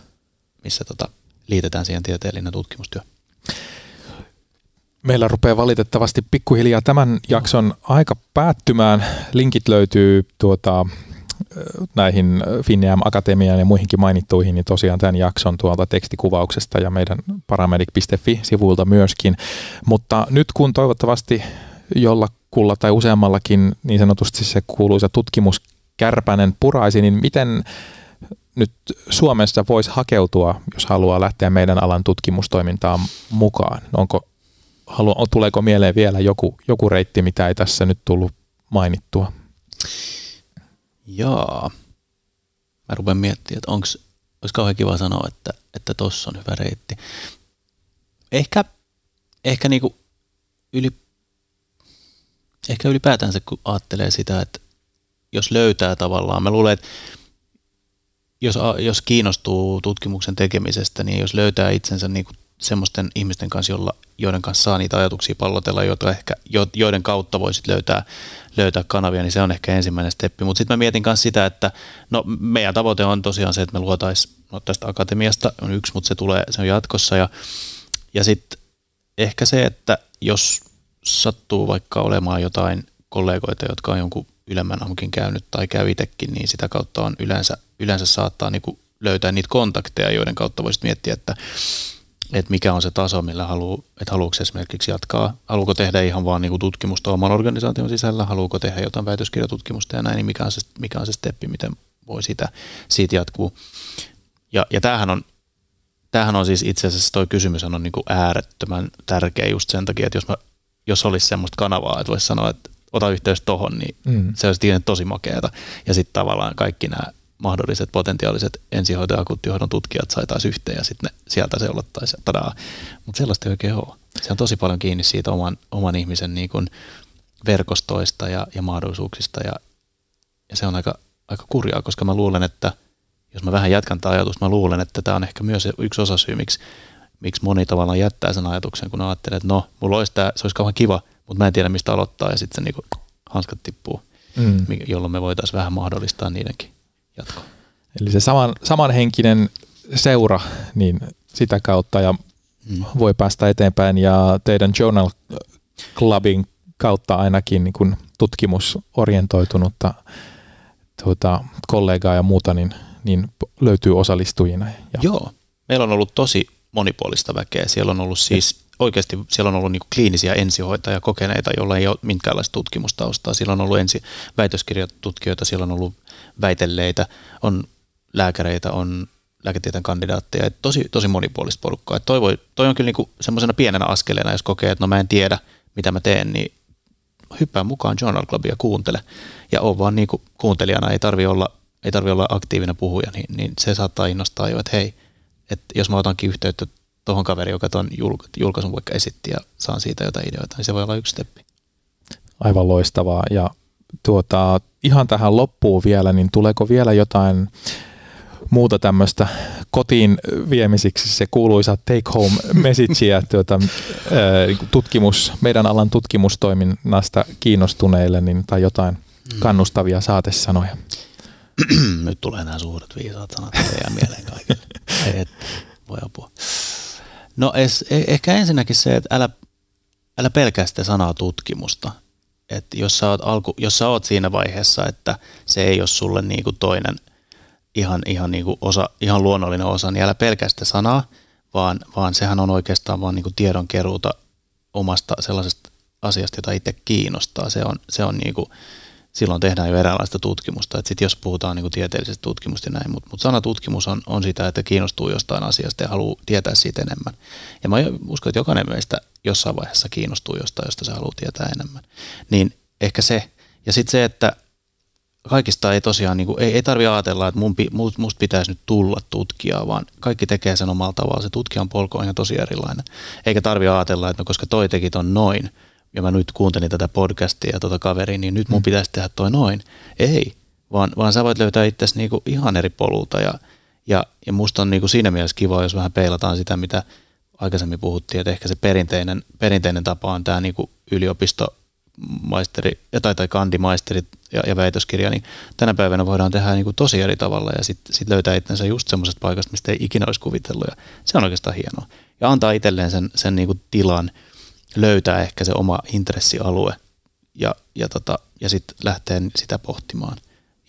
missä tota, liitetään siihen tieteellinen tutkimustyö. Meillä rupeaa valitettavasti pikkuhiljaa tämän jakson aika päättymään. Linkit löytyy tuota, näihin Finneam Akatemiaan ja muihinkin mainittuihin, niin tosiaan tämän jakson tuolta tekstikuvauksesta ja meidän paramedic.fi-sivuilta myöskin. Mutta nyt kun toivottavasti jollakulla tai useammallakin niin sanotusti se kuuluisa tutkimuskärpänen puraisi, niin miten nyt Suomessa voisi hakeutua, jos haluaa lähteä meidän alan tutkimustoimintaan mukaan? Onko, halu, tuleeko mieleen vielä joku, joku reitti, mitä ei tässä nyt tullut mainittua? Joo. Mä rupean miettimään, että onko, olisi kauhean kiva sanoa, että että on hyvä reitti. Ehkä, ehkä niinku yli, ehkä ylipäätänsä kun ajattelee sitä, että jos löytää tavallaan, mä luulen, että jos, jos kiinnostuu tutkimuksen tekemisestä, niin jos löytää itsensä niin kuin semmoisten ihmisten kanssa, jolla, joiden kanssa saa niitä ajatuksia pallotella, joita ehkä, joiden kautta voisit löytää, löytää kanavia, niin se on ehkä ensimmäinen steppi. Mutta sitten mä mietin myös sitä, että no, meidän tavoite on tosiaan se, että me luotaisiin, no tästä akatemiasta on yksi, mutta se tulee, se on jatkossa. Ja, ja sitten ehkä se, että jos sattuu vaikka olemaan jotain kollegoita, jotka on jonkun ylemmän amkin käynyt tai käy itsekin, niin sitä kautta on yleensä, yleensä saattaa niin kuin löytää niitä kontakteja, joiden kautta voisit miettiä, että, että mikä on se taso, millä haluaa, että haluatko esimerkiksi jatkaa, haluuko tehdä ihan vaan niin kuin tutkimusta oman organisaation sisällä, haluuko tehdä jotain väitöskirjatutkimusta ja näin, niin mikä on se, mikä on se steppi, miten voi sitä, siitä jatkuu. Ja, ja tämähän on, tämähän on siis itse asiassa toi kysymys on niin kuin äärettömän tärkeä just sen takia, että jos, mä, jos olisi semmoista kanavaa, että voisi sanoa, että ota yhteys tohon, niin mm. se olisi tosi makeata. Ja sitten tavallaan kaikki nämä mahdolliset potentiaaliset ensihoito- ja akuuttihoidon tutkijat sai taas yhteen ja sitten sieltä se olottaisi. Mutta sellaista ei oikein ole. Se on tosi paljon kiinni siitä oman, oman ihmisen niin kuin verkostoista ja, ja mahdollisuuksista ja, ja se on aika, aika kurjaa, koska mä luulen, että jos mä vähän jatkan tätä ajatusta, mä luulen, että tämä on ehkä myös yksi osasyy, miksi, miksi moni tavallaan jättää sen ajatuksen, kun ajattelee, että no, mulla olisi tämä, se olisi kauhean kiva – mutta mä en tiedä mistä aloittaa ja sitten se niinku hanskat tippuu, mm. jolloin me voitaisiin vähän mahdollistaa niidenkin jatkoa. Eli se saman, samanhenkinen seura, niin sitä kautta ja mm. voi päästä eteenpäin ja teidän Journal Clubin kautta ainakin niin kuin tutkimusorientoitunutta tuota, kollegaa ja muuta, niin, niin löytyy osallistujina. Ja. Joo, meillä on ollut tosi monipuolista väkeä. Siellä on ollut siis oikeasti siellä on ollut niin kliinisiä ensihoitajia, kokeneita, joilla ei ole minkäänlaista tutkimustaustaa. Siellä on ollut ensi väitöskirjatutkijoita, siellä on ollut väitelleitä, on lääkäreitä, on lääketieteen kandidaatteja. Et tosi, tosi monipuolista porukkaa. Et toi, voi, toi on kyllä niin semmoisena pienenä askeleena, jos kokee, että no mä en tiedä, mitä mä teen, niin hyppää mukaan Journal Clubia ja kuuntele. Ja on vaan niin kuuntelijana, ei tarvi olla, ei tarvi olla aktiivinen puhuja, niin, niin se saattaa innostaa jo, että hei, että jos mä otankin yhteyttä tuohon kaveriin, joka tuon julkaisun vaikka esitti ja saan siitä jotain ideoita, niin se voi olla yksi steppi. Aivan loistavaa. Ja tuota, ihan tähän loppuun vielä, niin tuleeko vielä jotain muuta tämmöistä kotiin viemisiksi se kuuluisa take home message ja tuota, niin tutkimus, meidän alan tutkimustoiminnasta kiinnostuneille niin, tai jotain mm. kannustavia saatesanoja. Nyt tulee nämä suuret viisaat sanat teidän mieleen kaikille. Et, voi apua. No es, e, ehkä ensinnäkin se, että älä, älä pelkää sitä sanaa tutkimusta. että jos, sä oot alku, jos sä oot siinä vaiheessa, että se ei ole sulle niinku toinen ihan, ihan, niinku osa, ihan luonnollinen osa, niin älä pelkää sitä sanaa, vaan, vaan sehän on oikeastaan vaan niinku tiedonkeruuta omasta sellaisesta asiasta, jota itse kiinnostaa. Se on, se on niinku, silloin tehdään jo eräänlaista tutkimusta. Et sit jos puhutaan niin tieteellisestä tutkimusta ja näin, mutta mut sana tutkimus on, on sitä, että kiinnostuu jostain asiasta ja haluaa tietää siitä enemmän. Ja mä uskon, että jokainen meistä jossain vaiheessa kiinnostuu jostain, josta se haluaa tietää enemmän. Niin ehkä se. Ja sitten se, että kaikista ei tosiaan, niin kuin, ei, ei tarvitse ajatella, että mun, musta pitäisi nyt tulla tutkijaa, vaan kaikki tekee sen omalla tavalla. Se tutkijan polku on ihan tosi erilainen. Eikä tarvitse ajatella, että no, koska toi teki ton noin, ja mä nyt kuuntelin tätä podcastia ja tuota kaveria, niin nyt mun mm. pitäisi tehdä toi noin. Ei, vaan, vaan sä voit löytää itsesi niinku ihan eri polulta ja, ja, ja musta on niinku siinä mielessä kiva, jos vähän peilataan sitä, mitä aikaisemmin puhuttiin, että ehkä se perinteinen, perinteinen tapa on tämä niinku yliopistomaisteri tai, tai kandimaisteri ja, ja väitöskirja, niin tänä päivänä voidaan tehdä niinku tosi eri tavalla ja sitten sit löytää itsensä just semmoisesta paikasta, mistä ei ikinä olisi kuvitellut ja se on oikeastaan hienoa. Ja antaa itselleen sen, sen niinku tilan – löytää ehkä se oma intressialue ja, ja, tota, ja sitten lähteä sitä pohtimaan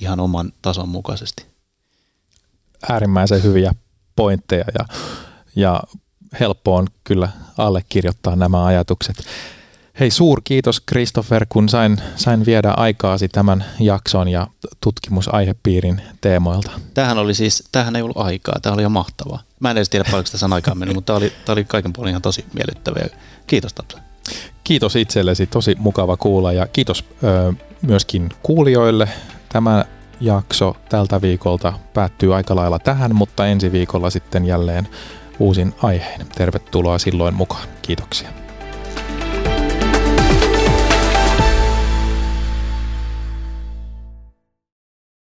ihan oman tason mukaisesti. Äärimmäisen hyviä pointteja ja, ja helppo on kyllä allekirjoittaa nämä ajatukset. Hei, suur kiitos Christopher, kun sain, sain viedä aikaasi tämän jakson ja tutkimusaihepiirin teemoilta. Tähän oli siis, tähän ei ollut aikaa, tämä oli jo mahtavaa. Mä en edes tiedä paljonko tässä aikaa mennyt, mutta tämä oli, tämä oli kaiken puolin ihan tosi miellyttävä. Kiitos Tapsa. Kiitos itsellesi, tosi mukava kuulla ja kiitos ö, myöskin kuulijoille. Tämä jakso tältä viikolta päättyy aika lailla tähän, mutta ensi viikolla sitten jälleen uusin aiheen. Tervetuloa silloin mukaan. Kiitoksia.